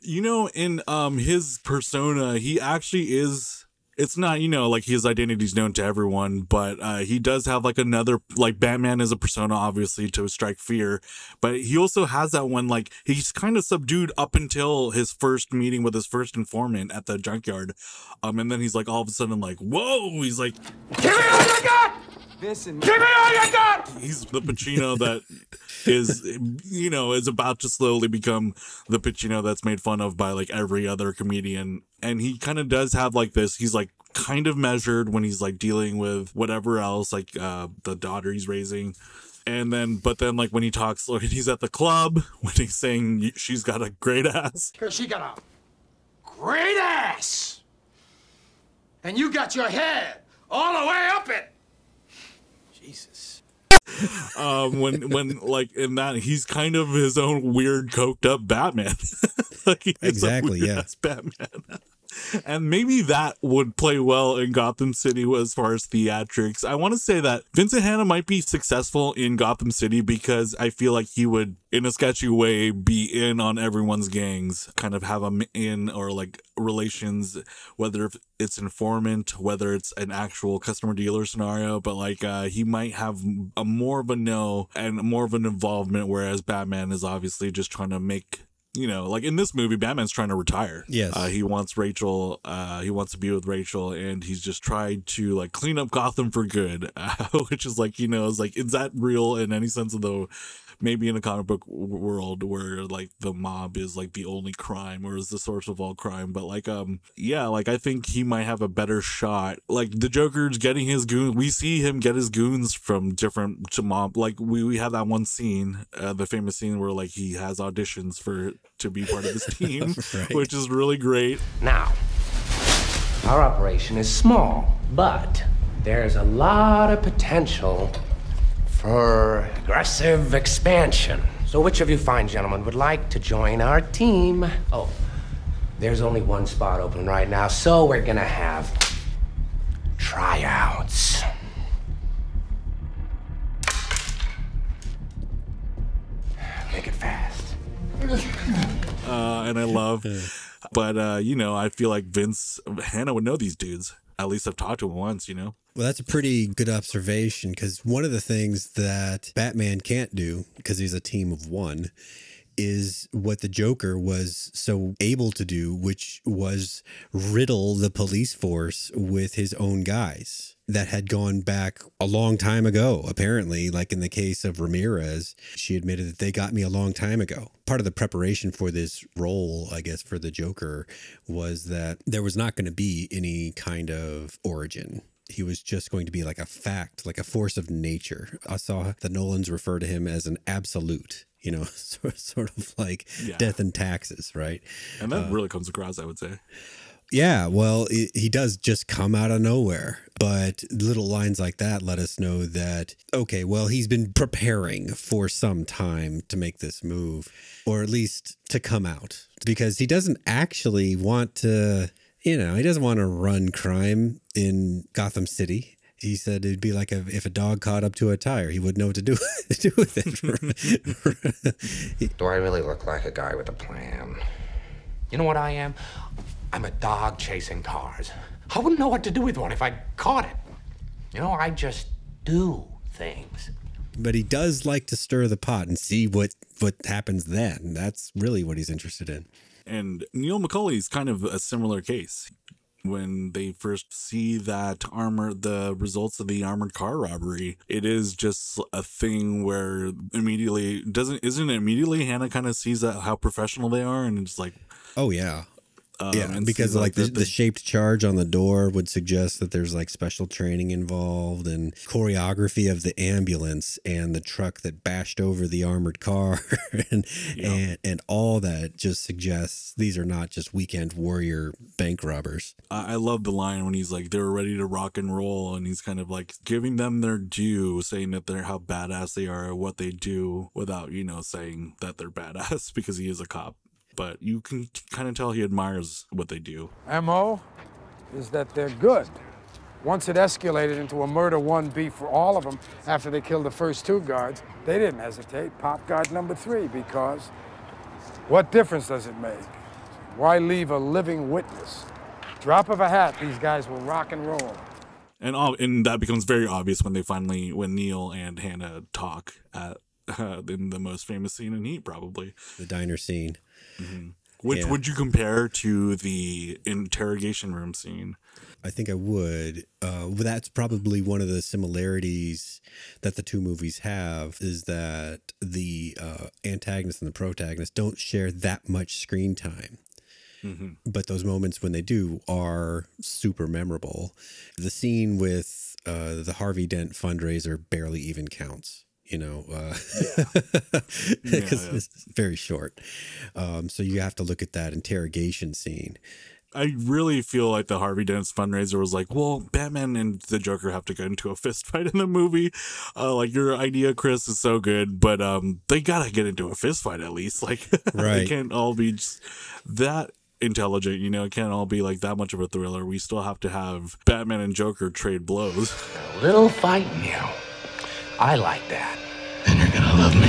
Speaker 3: You know, in um his persona, he actually is. It's not, you know, like his identity is known to everyone, but uh, he does have like another, like Batman is a persona, obviously, to strike fear. But he also has that one, like, he's kind of subdued up until his first meeting with his first informant at the junkyard. Um, and then he's like, all of a sudden, like, whoa, he's like,
Speaker 9: Give me got!
Speaker 10: Vincent,
Speaker 9: Give me all you got!
Speaker 3: he's the Pacino that is, you know, is about to slowly become the Pacino that's made fun of by like every other comedian. And he kind of does have like this, he's like kind of measured when he's like dealing with whatever else, like uh, the daughter he's raising. And then, but then, like when he talks, *laughs* when he's at the club, when he's saying she's got a great ass,
Speaker 9: Cause she got a great ass. And you got your head all the way up it.
Speaker 10: Jesus.
Speaker 3: um, when when like in that he's kind of his own weird coked up Batman. *laughs* like
Speaker 2: Exactly, yeah.
Speaker 3: Batman. *laughs* and maybe that would play well in Gotham City as far as theatrics. I want to say that Vincent Hanna might be successful in Gotham City because I feel like he would, in a sketchy way, be in on everyone's gangs, kind of have them in or like relations, whether it's informant, whether it's an actual customer dealer scenario, but like uh, he might have a more of a no and more of an involvement, whereas Batman is obviously just trying to make you know, like in this movie, Batman's trying to retire.
Speaker 2: Yes.
Speaker 3: Uh, he wants Rachel, uh, he wants to be with Rachel, and he's just tried to like clean up Gotham for good, *laughs* uh, which is like, you know, is like, is that real in any sense of the maybe in a comic book world where like the mob is like the only crime or is the source of all crime but like um yeah like i think he might have a better shot like the joker's getting his goons. we see him get his goons from different to mob like we, we have that one scene uh, the famous scene where like he has auditions for to be part of his *laughs* team
Speaker 11: Right.
Speaker 3: which is really great
Speaker 11: Now, our operation is small, but there's a lot of potential for aggressive expansion. So, which of you fine gentlemen would like to join our team? Oh, there's only one spot open right now, so we're gonna have tryouts. Make it fast. *laughs*
Speaker 3: uh, and I love. But uh, you know, I feel like Vince Hanna would know these dudes. At least I've talked to him once. You know.
Speaker 2: Well, that's a pretty good observation because one of the things that Batman can't do because he's a team of one is what the Joker was so able to do, which was riddle the police force with his own guys that had gone back a long time ago. Apparently, like in the case of Ramirez, she admitted that they got me a long time ago. Part of the preparation for this role, I guess, for the Joker was that there was not going to be any kind of origin he was just going to be like a fact, like a force of nature. I saw the Nolans refer to him as an absolute, you know, *laughs* sort of like
Speaker 3: Yeah.
Speaker 2: death and taxes, right?
Speaker 3: And that
Speaker 2: Uh,
Speaker 3: really comes across, I would say.
Speaker 2: yeah, well, he he does just come out of nowhere. But little lines like that let us know that, okay, well, he's been preparing for some time to make this move, or at least to come out, because he doesn't actually want to, you know, he doesn't want to run crime in Gotham City. He said it'd be like a, if a dog caught up to a tire, he wouldn't know what to do, *laughs* do with it. *laughs* *laughs*
Speaker 11: Do I really look like a guy with a plan? You know what I am? I'm a dog chasing cars. I wouldn't know what to do with one if I caught it. You know, I just do things.
Speaker 2: but he does like to stir the pot and see what what happens then. That's really what he's interested in.
Speaker 3: And Neil McCauley's kind of a similar case. When they first see that armor, the results of the armored car robbery, it is just a thing where immediately doesn't isn't it immediately Hanna kind of sees that how professional they are and it's like
Speaker 2: Oh yeah.
Speaker 3: Um,
Speaker 2: yeah,
Speaker 3: and
Speaker 2: because like the, the shaped charge on the door would suggest that there's like special training involved and choreography of the ambulance and the truck that bashed over the armored car *laughs* and and and all that just suggests these are not just weekend warrior bank robbers.
Speaker 3: I I love the line when he's like they're ready to rock and roll, and he's kind of like giving them their due, saying that they're how badass they are at what they do, without you know saying that they're badass *laughs* because he is a cop. But you can kind of tell he admires what they do.
Speaker 9: MO is that they're good. Once it escalated into a murder one beef for all of them after they killed the first two guards, they didn't hesitate. Pop guard number three because what difference does it make? Why leave a living witness? Drop of a hat, these guys will rock and roll.
Speaker 3: And all, and that becomes very obvious when they finally when Neil and Hanna talk at uh, *laughs* in the most famous scene in Heat, probably
Speaker 2: The diner scene.
Speaker 3: Which
Speaker 2: Yeah.
Speaker 3: would you compare to the interrogation room scene?
Speaker 2: I think I would. Uh, that's probably one of the similarities that the two movies have is that the uh, antagonist and the protagonist don't share that much screen time.
Speaker 3: Mm-hmm.
Speaker 2: But those moments when they do are super memorable. The scene with uh, the Harvey Dent fundraiser barely even counts. You know, because *laughs*
Speaker 3: Yeah, yeah.
Speaker 2: it's very short. Um, so you have to look at that interrogation scene.
Speaker 3: I really feel like the Harvey Dent's fundraiser was like, well, Batman and the Joker have to get into a *laughs* fist fight in the movie. Uh, like your idea, Chris, is so good, but um, they gotta get into a fist fight at least. *laughs* Like, they can't all be just that intelligent. You know, it can't all be like that much of a thriller. We still have to have Batman and Joker trade blows.
Speaker 11: A little fight now. I like that.
Speaker 5: Then you're gonna love me.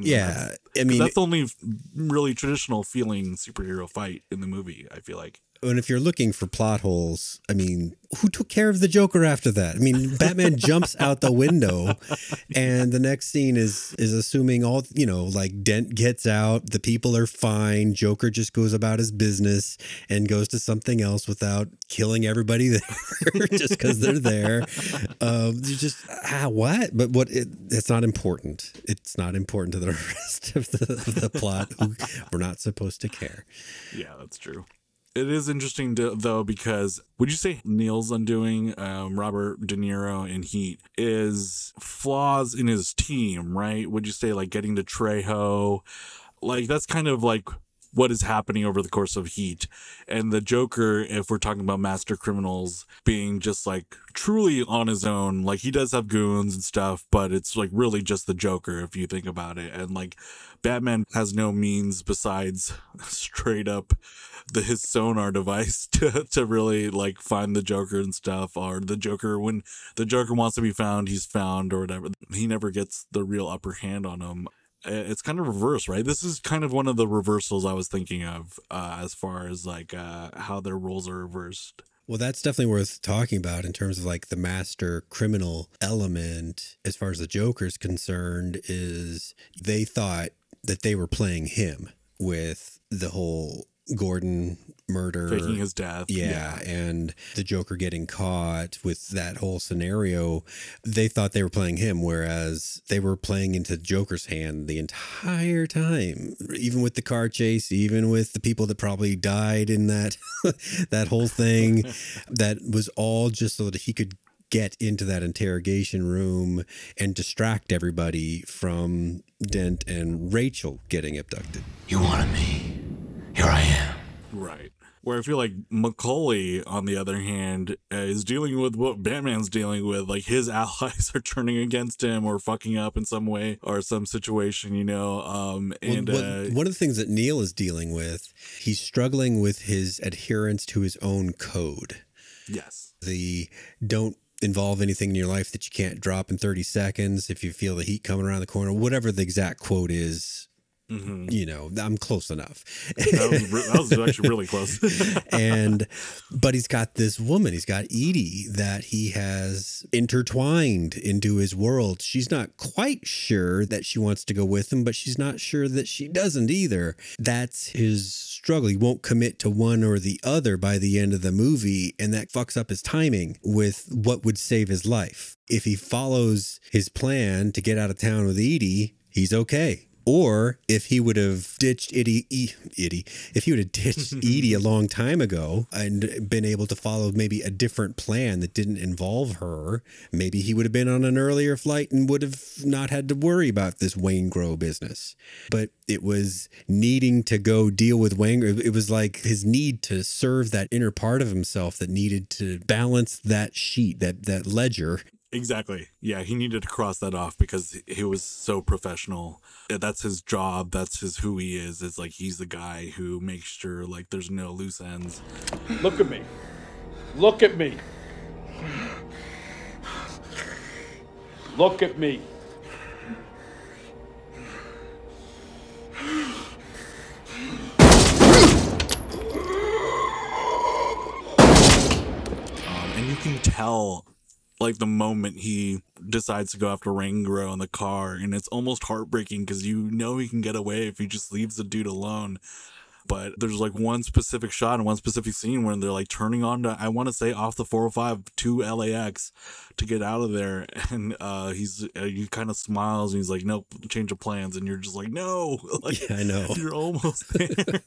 Speaker 2: Yeah, I
Speaker 3: 'Cause
Speaker 2: mean,
Speaker 3: that's the only really traditional feeling superhero fight in the movie. I feel like.
Speaker 2: And if you're looking for plot holes, I mean, who took care of the Joker after that? I mean, Batman *laughs* jumps out the window, and the next scene is is assuming all you know, like Dent gets out, the people are fine, Joker just goes about his business and goes to something else without killing everybody *laughs* there just because they're there. Um, you just ah, what? But what? It, it's not important. It's not important to the *laughs* rest of the, of the plot. We're not supposed to care.
Speaker 3: Yeah, that's true. It is interesting to, though because would you say Neil's undoing um, Robert De Niro in Heat is flaws in his team, right? Would you say like getting to Trejo, like that's kind of like what is happening over the course of Heat. And the Joker, if we're talking about master criminals being just like truly on his own, like he does have goons and stuff, but it's like really just the Joker if you think about it. And like Batman has no means besides *laughs* straight up the his sonar device *laughs* to to really like find the Joker and stuff, or the Joker when the Joker wants to be found, he's found or whatever. He never gets the real upper hand on him. It's kind of reverse, right? This is kind of one of the reversals I was thinking of uh, as far as like uh, how their roles are reversed.
Speaker 2: Well, that's definitely worth talking about in terms of like the master criminal element. As far as the Joker's concerned, is they thought that they were playing him with the whole Gordon murder,
Speaker 3: faking his death.
Speaker 2: Yeah, yeah, and the Joker getting caught with that whole scenario. They thought they were playing him, whereas they were playing into Joker's hand the entire time. Even with the car chase, even with the people that probably died in that *laughs* that whole thing, *laughs* that was all just so that he could get into that interrogation room and distract everybody from Dent and Rachel getting abducted.
Speaker 5: You wanted me. Here I am.
Speaker 3: Right. Where I feel like McCauley, on the other hand, uh, is dealing with what Batman's dealing with. Like his *laughs* allies are turning against him or fucking up in some way or some situation, you know. Um, and
Speaker 2: well,
Speaker 3: uh,
Speaker 2: one of the things that Neil is dealing with, he's struggling with his adherence to his own code.
Speaker 3: Yes.
Speaker 2: The don't involve anything in your life that you can't drop in 30 seconds if you feel the heat coming around the corner, whatever the exact quote is Mm-hmm. You know, I'm close enough.
Speaker 3: that, was, that was *laughs* actually really close. *laughs*
Speaker 2: and, but he's got this woman, he's got Eady that he has intertwined into his world. She's not quite sure that she wants to go with him, but she's not sure that she doesn't either. That's his struggle. He won't commit to one or the other by the end of the movie, and that fucks up his timing with what would save his life. If he follows his plan to get out of town with Eady, he's okay or if he would have ditched Eady, Eady, if he would have ditched *laughs* Eady a long time ago and been able to follow maybe a different plan that didn't involve her, maybe he would have been on an earlier flight and would have not had to worry about this Waingro business. But it was needing to go deal with Waingro. It was like his need to serve that inner part of himself that needed to balance that sheet, that that ledger
Speaker 3: Exactly. Yeah, he needed to cross that off because he was so professional. That's his job. That's his who he is. It's like he's the guy who makes sure like there's no loose ends.
Speaker 12: Look at me. Look at me. Look at me.
Speaker 3: Um, and you can tell like the moment he decides to go after Waingro in the car, and it's almost heartbreaking because you know he can get away if he just leaves the dude alone. But there's like one specific shot and one specific scene where they're like turning on to, I want to say, off the 405 to LAX to get out of there. *laughs* And uh, he's, uh, he kind of smiles and he's like, nope, change of plans. And you're just like, no. *laughs* Like,
Speaker 2: yeah, I know.
Speaker 3: You're almost *laughs* there.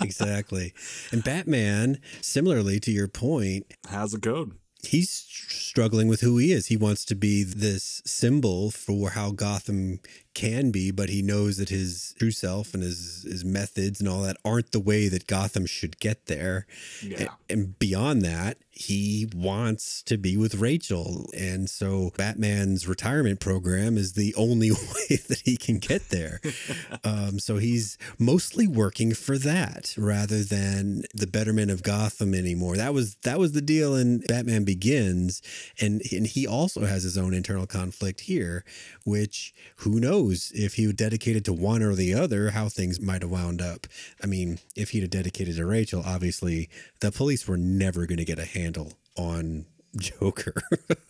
Speaker 2: exactly. And Batman, similarly to your point,
Speaker 3: has a code
Speaker 2: he's struggling with who he is. He wants to be this symbol for how Gotham can be, but he knows that his true self and his his methods and all that aren't the way that Gotham should get there.
Speaker 3: Yeah.
Speaker 2: And, and beyond that, he wants to be with Rachel. And so Batman's retirement program is the only *laughs* way that he can get there. *laughs* um, so he's mostly working for that rather than the betterment of Gotham anymore. That was that was the deal in Batman Begins. And, and he also has his own internal conflict here, which who knows? Knows if he would dedicated to one or the other, how things might have wound up. I mean, if he'd have dedicated to Rachel, obviously the police were never going to get a handle on *laughs* Joker, *laughs*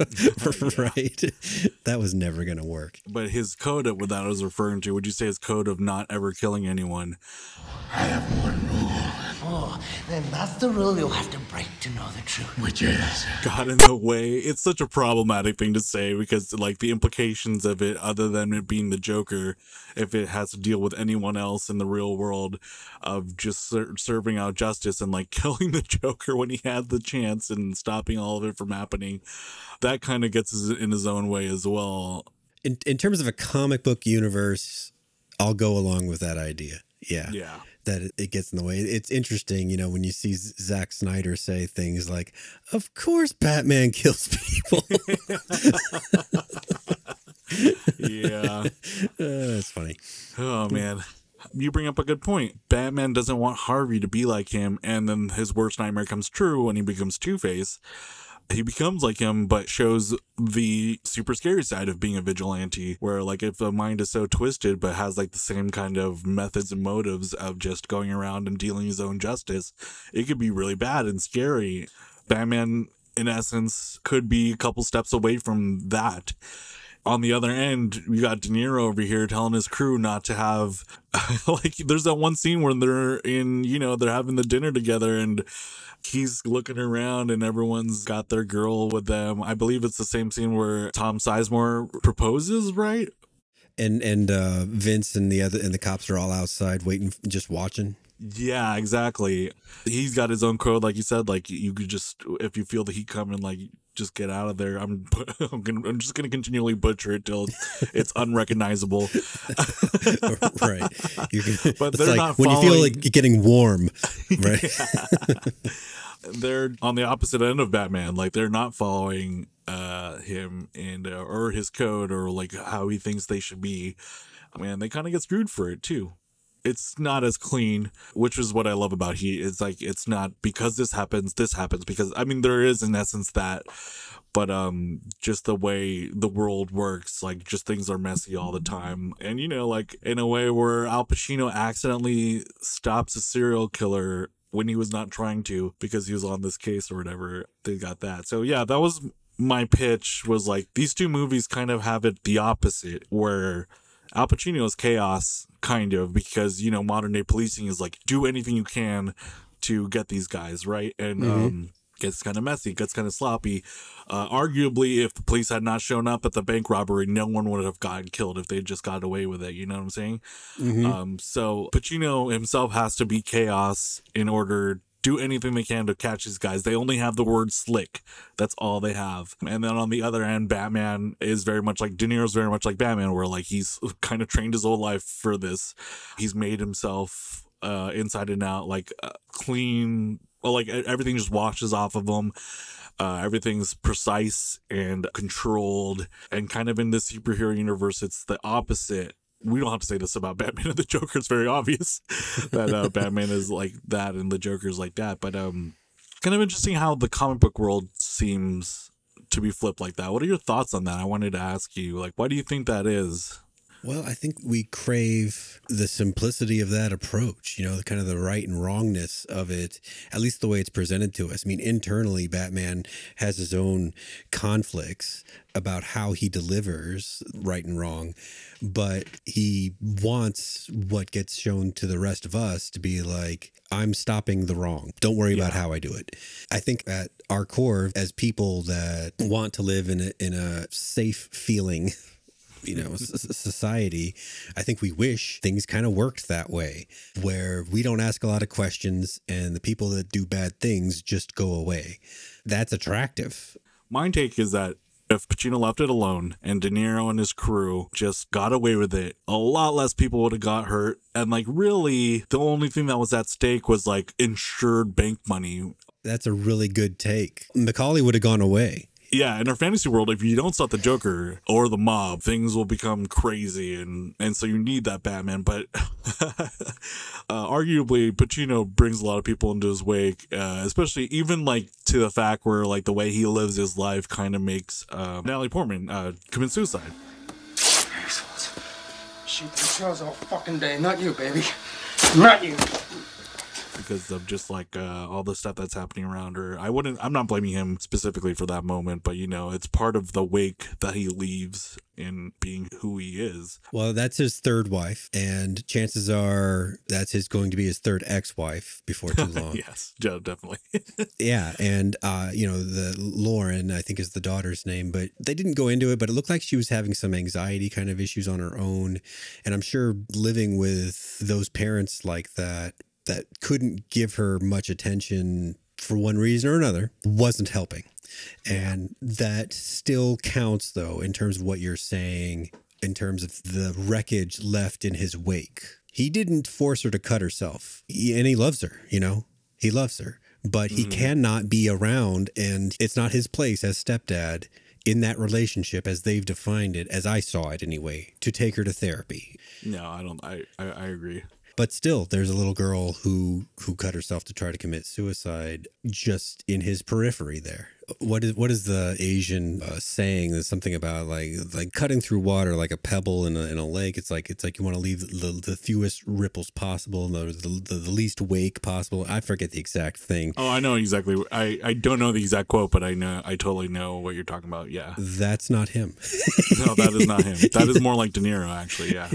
Speaker 2: right? That was never going to work.
Speaker 3: But his code of what that I was referring to, would you say his code of not ever killing anyone?
Speaker 5: I have one rule.
Speaker 13: Oh, then that's the rule you'll have to break to know the truth.
Speaker 5: Which is? *laughs*
Speaker 3: got in the way. It's such a problematic thing to say because, like, the implications of it, other than it being the Joker, if it has to deal with anyone else in the real world, of just ser- serving out justice and like *laughs* killing the Joker when he had the chance and stopping all of it from happening, that kind of gets in his own way as well.
Speaker 2: In in terms of a comic book universe, I'll go along with that idea. Yeah.
Speaker 3: Yeah.
Speaker 2: That it- gets in the way. It's interesting, you know, when you see Zack Snyder say things like, "Of course, Batman *laughs* kills people." *laughs*
Speaker 3: Yeah. *laughs*
Speaker 2: Uh, that's funny.
Speaker 3: Oh man. You bring up a good point. Batman doesn't want Harvey to be like him, and then his worst nightmare comes true when he becomes Two Face. He becomes like him, but shows the super scary side of being a vigilante, where like if the mind is so twisted, but has like the same kind of methods and motives of just going around and dealing his own justice, it could be really bad and scary. Batman, in essence, could be a couple steps away from that on the other end, you got De Niro over here telling his crew not to have *laughs* like there's that one scene where they're in, you know, they're having the dinner together and he's looking around and everyone's got their girl with them. I believe it's the same scene where Tom Sizemore proposes, right?
Speaker 2: And and uh, Vince and the other and the cops are all outside waiting, just watching.
Speaker 3: Yeah, exactly. He's got his own code, like you said. Like you could just, if you feel the heat coming, like just get out of there. I'm, *laughs* I'm, gonna, I'm just gonna continually butcher it till it's *laughs* unrecognizable. *laughs*
Speaker 2: right. You can,
Speaker 3: But they're
Speaker 2: like
Speaker 3: not
Speaker 2: when you feel like getting warm, right?
Speaker 3: they're on the opposite end of Batman. Like they're not following uh him and uh, or his code or like how he thinks they should be. Man, they kind of get screwed for it too. It's not as clean, which is what I love about Heat. It's like it's not because this happens, this happens. Because I mean there is in essence that. But um just the way the world works like just things are messy all the time. And you know like in a way where al pacino accidentally stops a serial killer when he was not trying to because he was on this case or whatever they got that. So yeah that was my pitch was like these two movies kind of have it the opposite where Al Pacino is chaos, kind of, because, you know, modern day policing is like, do anything you can to get these guys, right? And,
Speaker 2: Mhm.
Speaker 3: um, gets kind of messy, gets kind of sloppy. Uh, arguably, if the police had not shown up at the bank robbery, no one would have gotten killed if they just got away with it. You know what I'm saying?
Speaker 2: Mhm.
Speaker 3: Um, so Pacino himself has to be chaos in order do anything they can to catch these guys. They only have the word slick. That's all they have. And then on the other end, Batman is very much like De Niro's very much like Batman, where like he's *laughs* kind of trained his whole life for this. He's made himself uh inside and out like uh, clean like everything just washes off of him uh, everything's precise and controlled and kind of in this superhero universe it's the opposite we don't have to say this about batman and the joker. It's very obvious *laughs* that uh, batman is like that and the Joker is like that. But um kind of interesting how the comic book world seems to be flipped like that. What are your thoughts on that? I wanted to ask you like why do you think that is
Speaker 2: Well, I think we crave the simplicity of that approach, you know, the kind of the right and wrongness of it, at least the way it's presented to us. I mean, internally, Batman has his own conflicts about how he delivers right and wrong, but he wants what gets shown to the rest of us to be like, I'm stopping the wrong. Don't worry about how I do it. I think at our core, as people that want to live in a, in a safe feeling *laughs* you know society i think we wish things kind of worked that way where we don't ask a lot of questions and the people that do bad things just go away that's attractive
Speaker 3: my take is that if Pacino left it alone and De Niro and his crew just got away with it, a lot less people would have got hurt. And like, really, the only thing that was at stake was like insured bank money.
Speaker 2: that's a really good take McCauley would have gone away
Speaker 3: Yeah, in our fantasy world, if you don't stop the Joker or the mob, things will become crazy, and and so you need that Batman. But *laughs* uh, arguably, Pacino brings a lot of people into his wake, uh, especially even like to the fact where like the way he lives his life kind of makes uh, Natalie Portman uh, commit suicide.
Speaker 10: Shoot themselves all fucking day. Not you, baby. Not you.
Speaker 3: Because of just like uh, all the stuff that's happening around her. I wouldn't. I'm not blaming him specifically for that moment, but you know, it's part of the wake that he leaves in being who he is.
Speaker 2: Well, that's his third wife, and chances are that's his going to be his third ex-wife before too *laughs* long.
Speaker 3: yes, yeah, definitely. *laughs*
Speaker 2: yeah, and uh, you know the Lauren, I think is the daughter's name, but they didn't go into it. But it looked like she was having some anxiety kind of issues on her own, and I'm sure living with those parents like that that couldn't give her much attention for one reason or another wasn't helping. And that still counts, though, in terms of what you're saying, in terms of the wreckage left in his wake. He didn't force her to cut herself, he, and he loves her, you know, he loves her, but he
Speaker 3: Mhm.
Speaker 2: cannot be around, and it's not his place as stepdad in that relationship as they've defined it, as I saw it anyway, to take her to therapy.
Speaker 3: no, I don't. I, I I agree.
Speaker 2: But still, there's a little girl who who cut herself to try to commit suicide just in his periphery. There, what is what is the Asian uh, saying? There's something about like like cutting through water like a pebble in a, in a lake. It's like it's like you want to leave the, the fewest ripples possible, the, the the least wake possible. I forget the exact thing.
Speaker 3: Oh, I know exactly. I I don't know the exact quote, but I know. I totally know what you're talking about. Yeah.
Speaker 2: That's not him.
Speaker 3: No, that is not him. That is *laughs* more like De Niro, actually. Yeah.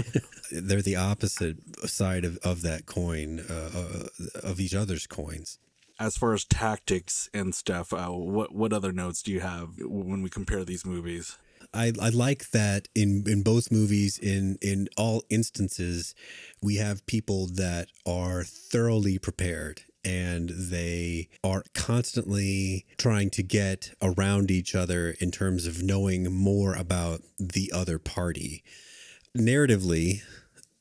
Speaker 2: They're the opposite side of, of that coin, uh, uh, of each other's coins.
Speaker 3: As far as tactics and stuff, uh, what what other notes do you have when we compare these movies?
Speaker 2: I, I like that in, in both movies, in, in all instances, we have people that are thoroughly prepared and they are constantly trying to get around each other in terms of knowing more about the other party. Narratively,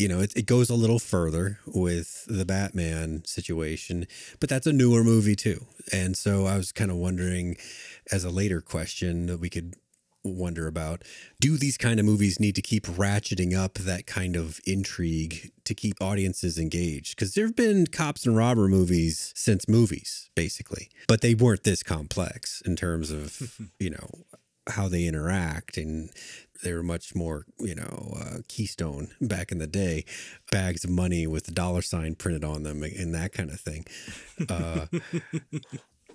Speaker 2: you know, it, it goes a little further with the Batman situation, but that's a newer movie too. And so I was kind of wondering, as a later question that we could wonder about do these kind of movies need to keep ratcheting up that kind of intrigue to keep audiences engaged because there have been cops and robber movies since movies basically but they weren't this complex in terms of *laughs* you know how they interact and they were much more you know uh, keystone back in the day bags of money with the dollar sign printed on them and that kind of thing uh,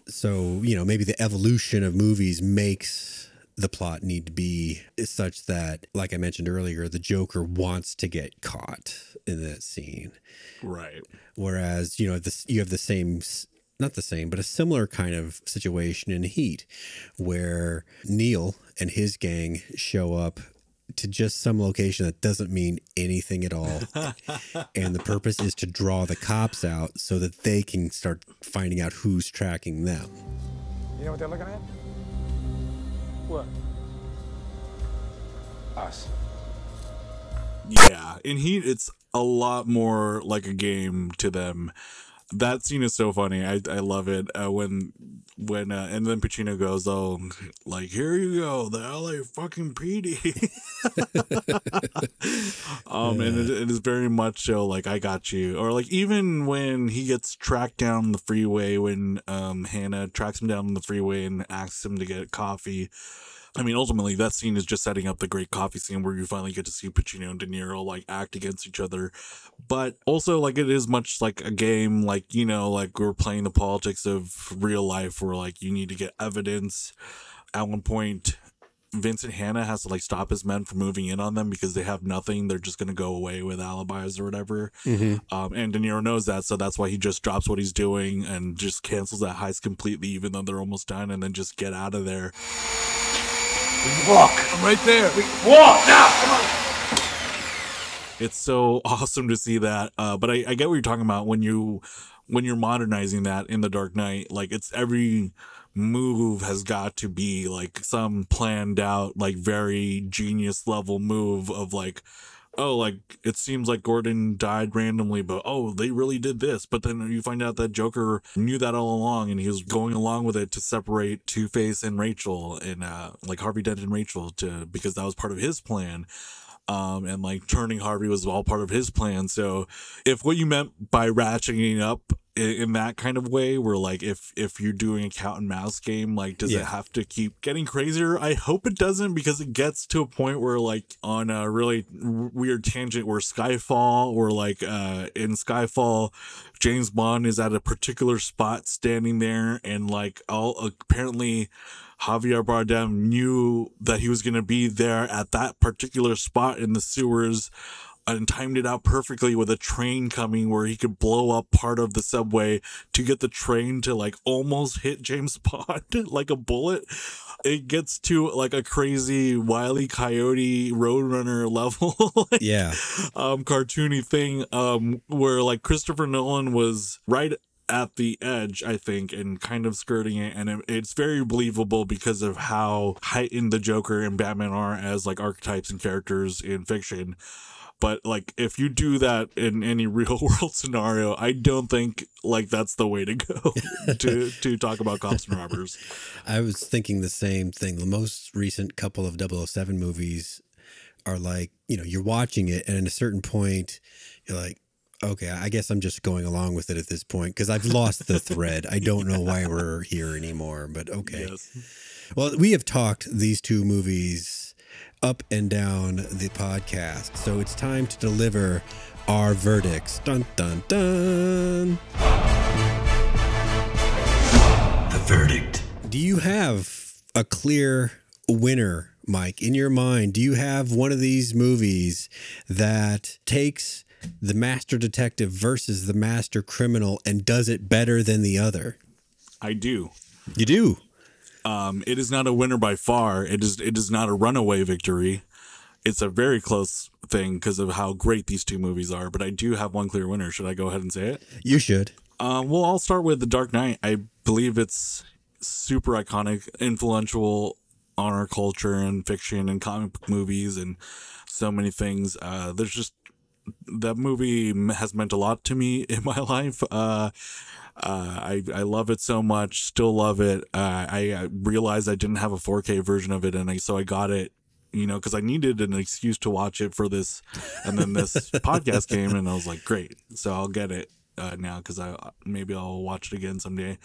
Speaker 2: so you know maybe the evolution of movies makes the plot need to be such that like i mentioned earlier the joker wants to get caught in that scene
Speaker 3: Right.
Speaker 2: whereas you know this you have the same not the same but a similar kind of situation in heat where neil and his gang show up to just some location that doesn't mean anything at all *laughs* and the purpose is to draw the cops out so that they can start finding out who's tracking them
Speaker 9: You know what they're looking at? What? Us.
Speaker 3: Yeah, in Heat, it's a lot more like a game to them. That scene is so funny. I I love it uh, when when uh, and then Pacino goes, "Oh, like here you go, the L.A. fucking PD." *laughs* um, and it, it is very much so like I got you, or like even when he gets tracked down the freeway when um Hanna tracks him down the freeway and asks him to get coffee. I mean, ultimately, that scene is just setting up the great coffee scene where you finally get to see Pacino and De Niro like act against each other. But also, like, it is much like a game, like, you know, like we're playing the politics of real life where, like, you need to get evidence. At one point, Vincent Hanna has to, like, stop his men from moving in on them because they have nothing. They're just going to go away with alibis or whatever.
Speaker 2: Mhm.
Speaker 3: Um, and De Niro knows that, so that's why he just drops what he's doing and just cancels that heist completely, even though they're almost done, and then just get out of there.
Speaker 10: Walk. I'm right there. Walk now. Come on.
Speaker 3: it's so *laughs* awesome to see that. Uh, but I, I get what you're talking about when you when you're modernizing that in the Dark Knight. Like it's every move has got to be like some planned out, like very genius level move of like. Oh, like it seems like Gordon died randomly, but oh, they really did this. But then you find out that Joker knew that all along, and he was going along with it to separate Two Face and Rachel, and uh, like Harvey Dent and Rachel, to because that was part of his plan um, and like turning Harvey was all part of his plan. So, if what you meant by ratcheting up in, that kind of way where like if if you're doing a cat and mouse game like does
Speaker 2: Yeah.
Speaker 3: it have to keep getting crazier i hope it doesn't because it gets to a point where like on a really weird tangent where skyfall or like uh in skyfall james bond is at a particular spot standing there and like all apparently Javier Bardem knew that he was going to be there at that particular spot in the sewers and timed it out perfectly with a train coming where he could blow up part of the subway to get the train to like almost hit James *laughs* Bond like a bullet. It gets to like a crazy wily coyote roadrunner level *laughs* like,
Speaker 2: Yeah.
Speaker 3: um cartoony thing um where like Christopher Nolan was right at the edge, I think, and kind of skirting it. And it, it's very believable because of how heightened the Joker and Batman are as like archetypes and characters in fiction. But like, if you do that in any *laughs* real world scenario, I don't think like that's the way to go *laughs* to to talk about cops and robbers. *laughs*
Speaker 2: I was thinking the same thing. The most recent couple of 007 movies are like, you know, you're watching it, and at a certain point, you're like, okay, I guess I'm just going along with it at this point because I've lost the thread. I don't know why we're here anymore, but okay. Well, we have talked these two movies up and down the podcast, so it's time to deliver our verdicts. Dun dun dun.
Speaker 5: The verdict.
Speaker 2: Do you have a clear winner, Myke, in your mind? Do you have one of these movies that takes the master detective versus the master criminal and does it better than the other?
Speaker 3: I do.
Speaker 2: You do.
Speaker 3: Um, it is not a winner by far. It is it is not a runaway victory. It's a very close thing because of how great these two movies are. But I do have one clear winner. Should I go ahead and say it?
Speaker 2: You should.
Speaker 3: Um, well, I'll start with The Dark Knight. I believe it's super iconic, influential on our culture and fiction and comic book movies and so many things. Uh, there's just that movie has meant a lot to me *laughs* in my life. Uh, uh, I I love it so much, still love it. Uh, I, I realized I didn't have a 4K version of it, and I so I got it. You know, because I needed an excuse to watch it for this, and then this *laughs* podcast came, and I was like, "Great!" So I'll get it uh, now because I maybe I'll watch it again someday.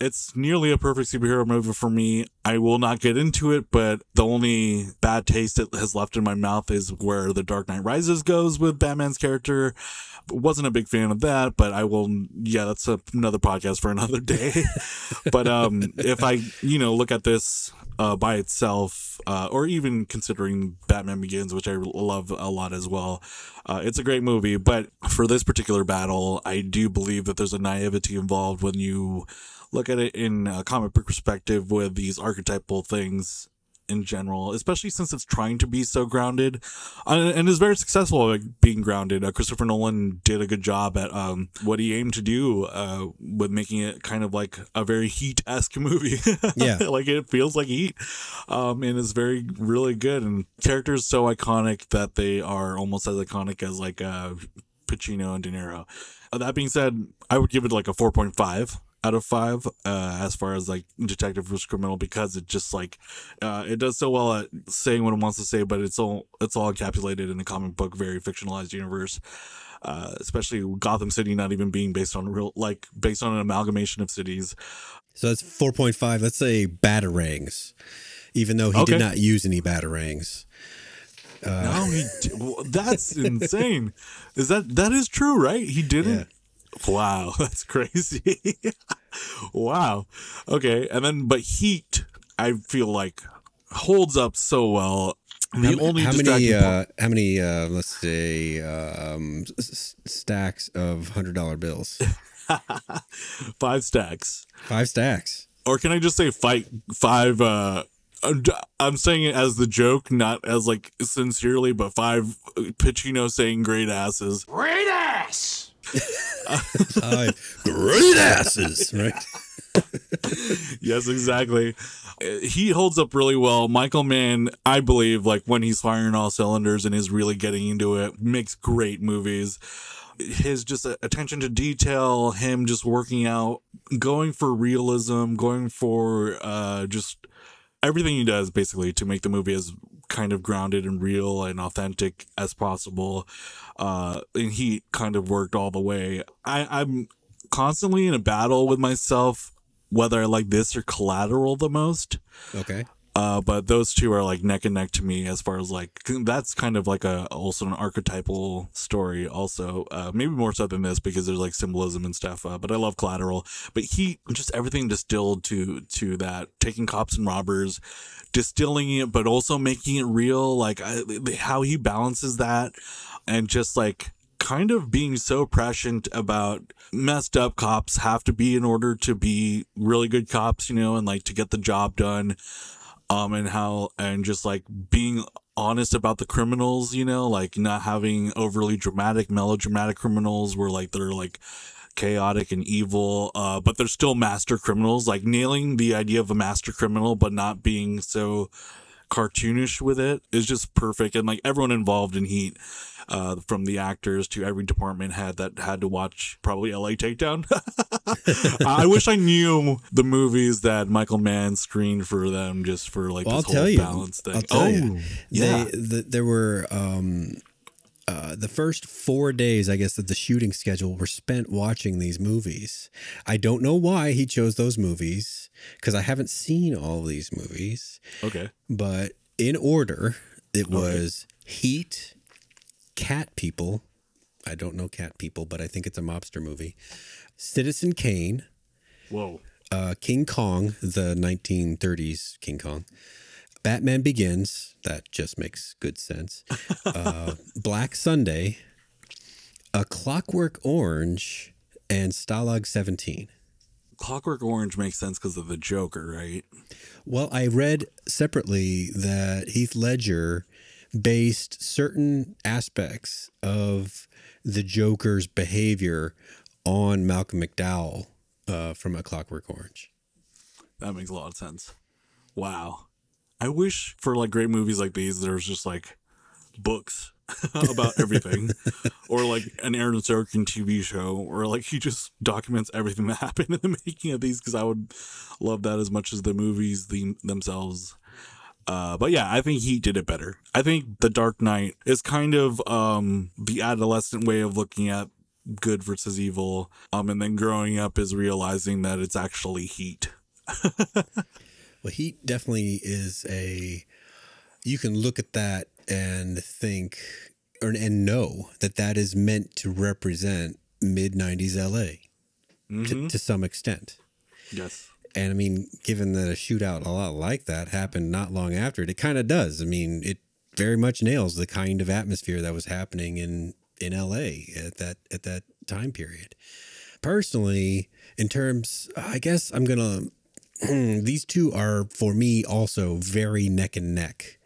Speaker 3: It's nearly a perfect superhero movie for me. I will not get into it, but the only bad taste it has left in my mouth is where The Dark Knight Rises goes with Batman's character. Wasn't a big fan of that, but I will. Yeah, that's a, another podcast for *laughs* another day. *laughs* but um, if I, you know, look at this uh, by itself, uh, or even considering Batman Begins, which I love a lot as well, uh, it's a great movie. But for this particular battle, I do believe that there's a naivety involved when you look at it in a comic book perspective with these archetypal things in general, especially since it's trying to be so grounded and is very successful at being grounded. Uh, Christopher Nolan did a good job at um, what he aimed to do uh, with making it kind of like a very Heat esque *laughs* movie.
Speaker 2: Yeah. *laughs*
Speaker 3: like it feels like Heat, um, and it's very really good. And characters so iconic that they are almost as iconic as like uh, Pacino and De Niro. Uh, that being said, I would give it like a four point five out of five uh, as far as like detective versus criminal because it just like uh, it does so well at saying what it wants to say but it's all it's all encapsulated in a comic book very fictionalized universe uh, especially gotham city not even being based on real like based on an amalgamation of cities
Speaker 2: So that's 4.5. Let's say batarangs, even though he
Speaker 3: Okay.
Speaker 2: did not use any batarangs. Uh,
Speaker 3: no he well, that's *laughs* insane is that that is true right he didn't wow *laughs* that's crazy wow okay and then but heat i feel like holds up so well the
Speaker 2: how,
Speaker 3: only
Speaker 2: how many?
Speaker 3: distracting part-
Speaker 2: Uh, how many? Uh, let's say um, s- s- stacks of hundred dollar bills. *laughs*
Speaker 3: five stacks
Speaker 2: Five stacks.
Speaker 3: or can i just say fight five uh I'm I'm saying it as the joke, not as like sincerely, but five Pacino saying great asses.
Speaker 10: Great ass! *laughs*
Speaker 2: Five great asses, *laughs* right?
Speaker 3: yes, exactly. Uh, He holds up really well. Michael Mann, I believe, like when he's firing all cylinders and is really getting into it, makes great movies. His just uh, attention to detail, him just working out, going for realism, going for uh, just everything he does basically to make the movie as kind of grounded and real and authentic as possible. Uh, and he kind of worked all the way. I, I'm constantly in a battle with myself whether I like this or Collateral the most.
Speaker 2: Okay.
Speaker 3: Uh, but those two are like neck and neck to me as far as like that's kind of like a also an archetypal story also uh, maybe more so than this because there's like symbolism and stuff uh, but I love Collateral. But he just everything distilled to to that taking cops and robbers distilling it but also making it real like I, how he balances that and just like kind of being so prescient about messed up cops have to be in order to be really good cops you know and like to get the job done um and how and just like being honest about the criminals you know like not having overly dramatic melodramatic criminals where like they're like chaotic and evil uh but they're still master criminals. Like nailing the idea of a master criminal but not being so cartoonish with it is just perfect and like everyone involved in heat uh from the actors to every department head that had to watch probably L.A. Takedown *laughs* i wish i knew the movies that michael mann screened for them just for like
Speaker 2: Well, I'll
Speaker 3: this
Speaker 2: tell
Speaker 3: whole
Speaker 2: you.
Speaker 3: balance thing
Speaker 2: I'll tell
Speaker 3: oh
Speaker 2: you.
Speaker 3: yeah
Speaker 2: They, the, there were um, uh, the first four days, I guess, of the shooting schedule were spent watching these movies. I don't know why he chose those movies because I haven't seen all these movies.
Speaker 3: okay
Speaker 2: But in order, it was Heat, Cat People. I don't know Cat People, but I think it's a mobster movie. Citizen Kane,
Speaker 3: whoa.
Speaker 2: Uh, King Kong, the 1930s King Kong, Batman Begins, that just makes good sense, *laughs* uh, Black Sunday, A Clockwork Orange, and Stalag 17.
Speaker 3: clockwork orange makes sense because of the joker right?
Speaker 2: Well, I read separately that Heath Ledger based certain aspects of the Joker's behavior on Malcolm McDowell uh, from A Clockwork Orange.
Speaker 3: That makes a lot of sense. Wow. I wish for like great movies like these, there's just like books *laughs* about everything, *laughs* or like an Aaron Sorkin TV show, or like he just documents everything that *laughs* happened in the making of these because I would love that as much as the movies the, themselves. Uh, but yeah, I think he did it better. I think The Dark Knight is kind of um, the adolescent way of looking at good versus evil, um, and then growing up is realizing that it's actually heat. *laughs*
Speaker 2: Well, Heat definitely is a. You can look at that and think, or and know that that is meant to represent mid '90s LA to, to some extent.
Speaker 3: Yes.
Speaker 2: And I mean, given that a shootout a lot like that happened not long after it, it kind of does. I mean, it very much nails the kind of atmosphere that was happening in in LA at that at that time period. Personally, in terms, I guess I'm gonna. *clears throat* these two are for me also very neck and neck.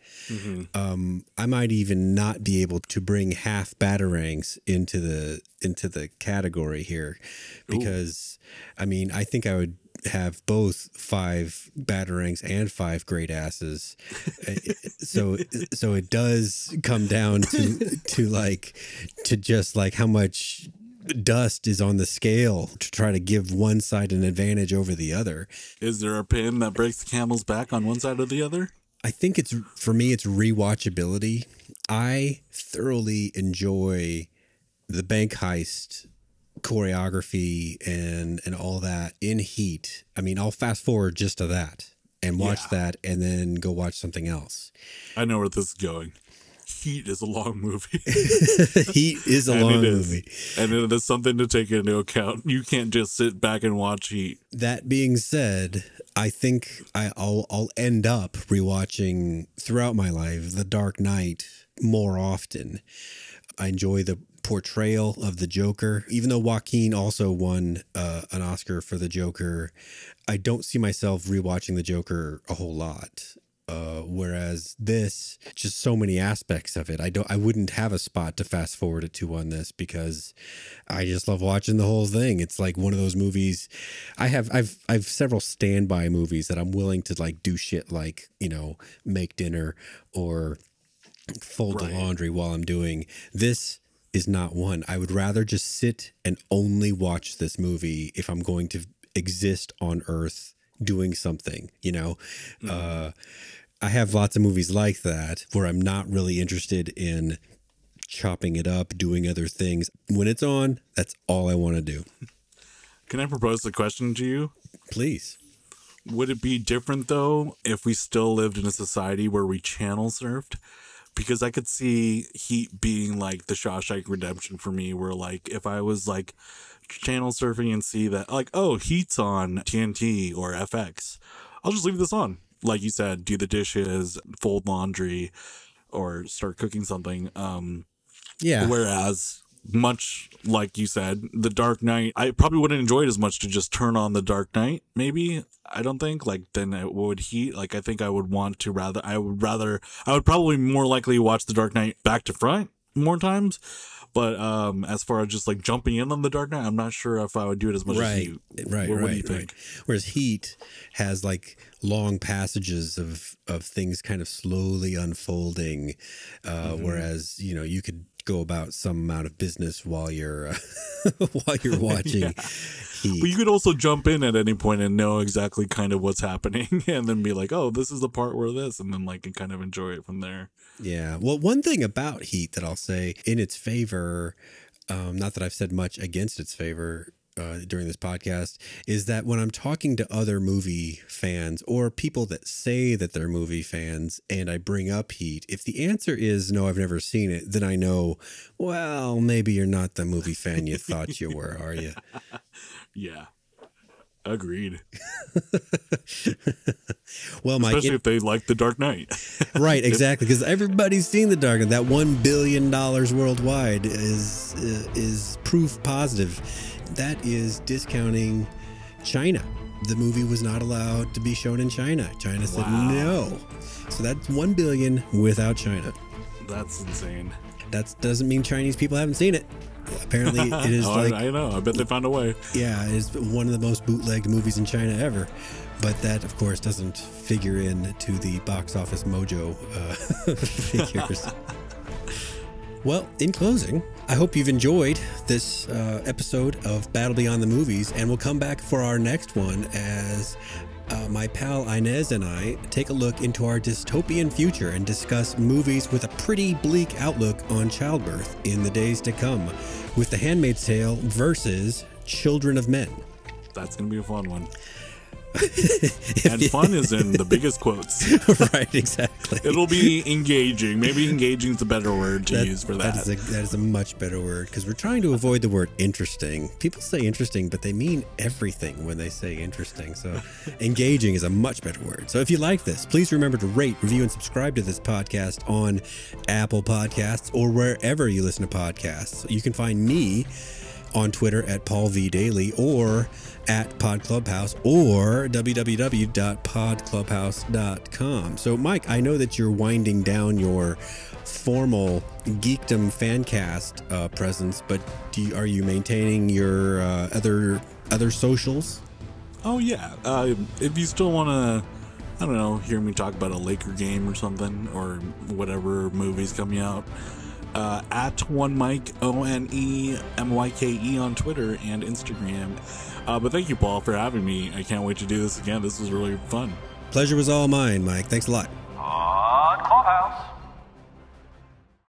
Speaker 2: Um, I might even not be able to bring half batarangs into the into the category here, because I mean I think I would have both five batarangs and five great asses. Uh, so so it does come down to to like to just like how much dust is on the scale to try to give one side an advantage over the other.
Speaker 3: Is there a pin that breaks the camel's back on one side or the other?
Speaker 2: I think it's for me it's rewatchability. I thoroughly enjoy the bank heist choreography and and all that in heat. I mean, I'll fast forward just to that and watch that and then go watch something else.
Speaker 3: I know where this is going. Heat is a long movie. *laughs* *laughs*
Speaker 2: Heat is a
Speaker 3: And
Speaker 2: long
Speaker 3: is.
Speaker 2: movie.
Speaker 3: And it is something to take into account. You can't just sit back and watch Heat.
Speaker 2: That being said, I think I, I'll I'll end up rewatching throughout my life The Dark Knight more often. I enjoy the portrayal of the Joker, even though Joaquin also won uh, an Oscar for the Joker. I don't see myself rewatching the Joker a whole lot. Uh, whereas this, just so many aspects of it, I don't, I wouldn't have a spot to fast forward it to on this because I just love watching the whole thing. It's like one of those movies. I have, I've, I've several standby movies that I'm willing to like do shit like you know make dinner or fold the laundry while I'm doing this. Is not one. I would rather just sit and only watch this movie if I'm going to exist on Earth doing something. You know, uh, I have lots of movies like that where I'm not really interested in chopping it up, doing other things. When it's on, that's all I want to do. *laughs*
Speaker 3: Can I propose a question to you?
Speaker 2: Please.
Speaker 3: Would it be different though if we still lived in a society where we channel surfed? Because I could see Heat being like the Shawshank Redemption for me, where like if I was like channel surfing and see that like oh Heat's on TNT or FX, I'll just leave this on. Like you said, do the dishes, fold laundry, or start cooking something. Um,
Speaker 2: Yeah.
Speaker 3: Whereas, much like you said, The Dark Knight, I probably wouldn't enjoy it as much to just turn on The Dark Knight. Maybe I don't think like then it would heat. Like I think I would want to rather. I would rather. I would probably more likely watch The Dark Knight back to front more times. But um, as far as just like jumping in on The Dark Knight, I'm not sure if I would do it as much as
Speaker 2: right,
Speaker 3: you.
Speaker 2: right,
Speaker 3: What,
Speaker 2: right,
Speaker 3: what do you
Speaker 2: right. Whereas Heat has like long passages of of things kind of slowly unfolding, uh,
Speaker 3: Mm-hmm.
Speaker 2: whereas you know you could go about some amount of business while you're uh, *laughs* while you're *laughs* watching Heat.
Speaker 3: But you could also jump in at any point and know exactly kind of what's happening, *laughs* and then be like, "Oh, this is the part where this," and then like and kind of enjoy it from there.
Speaker 2: Yeah. Well, one thing about Heat that I'll say in its favor, um, not that I've said much against its favor uh, during this podcast, is that when I'm talking to other movie fans or people that say that they're movie fans and I bring up Heat, if the answer is no, I've never seen it, then I know, well, maybe you're not the movie fan you thought you were, are you? *laughs*
Speaker 3: Yeah. Agreed. *laughs*
Speaker 2: Well, Myke,
Speaker 3: Especially
Speaker 2: it-
Speaker 3: if they like The Dark Knight. *laughs*
Speaker 2: right, exactly, because everybody's seen the Dark, Knight. that one billion dollars worldwide is uh, is proof positive. That is discounting China. The movie was not allowed to be shown in China. China said
Speaker 3: Wow.
Speaker 2: no, so that's one billion without China.
Speaker 3: That's insane.
Speaker 2: That doesn't mean Chinese people haven't seen it. Apparently, it *laughs* is
Speaker 3: Oh, I-
Speaker 2: like
Speaker 3: I know. I bet they found a way.
Speaker 2: yeah, it's one of the most bootlegged movies in China ever. But that, of course, doesn't figure in to the box office mojo uh, *laughs* figures. *laughs* well, in closing, I hope you've enjoyed this uh, episode of Battle Beyond the Movies, and we'll come back for our next one as uh, my pal Inez and I take a look into our dystopian future and discuss movies with a pretty bleak outlook on childbirth in the days to come, with The Handmaid's Tale versus Children of Men.
Speaker 3: That's going to be a fun one. *laughs* and fun is in the biggest quotes. *laughs*
Speaker 2: right, exactly.
Speaker 3: It'll be engaging. Maybe engaging is a better word to
Speaker 2: That-
Speaker 3: use for that.
Speaker 2: That is a, that is a much better word because we're trying to avoid the word interesting. People say interesting, but they mean everything when they say interesting. So *laughs* engaging is a much better word. So if you like this, please remember to rate, review, and subscribe to this podcast on Apple Podcasts or wherever you listen to podcasts. You can find me on Twitter at Paul V Daily or at Pod Clubhouse or www.podclubhouse.com. So, Myke, I know that you're winding down your formal Geekdom Fancast uh, presence, but you, are you maintaining your uh, other other socials?
Speaker 3: Oh yeah. Uh, if you still want to, I don't know, hear me talk about a Laker game or something, or whatever movies coming out, uh, at one Myke O N E M Y K E on Twitter and Instagram. Uh, but thank you, Paul, for having me. I can't wait to do this again. This was really fun.
Speaker 2: Pleasure was all mine, Myke. Thanks a lot. On Clubhouse.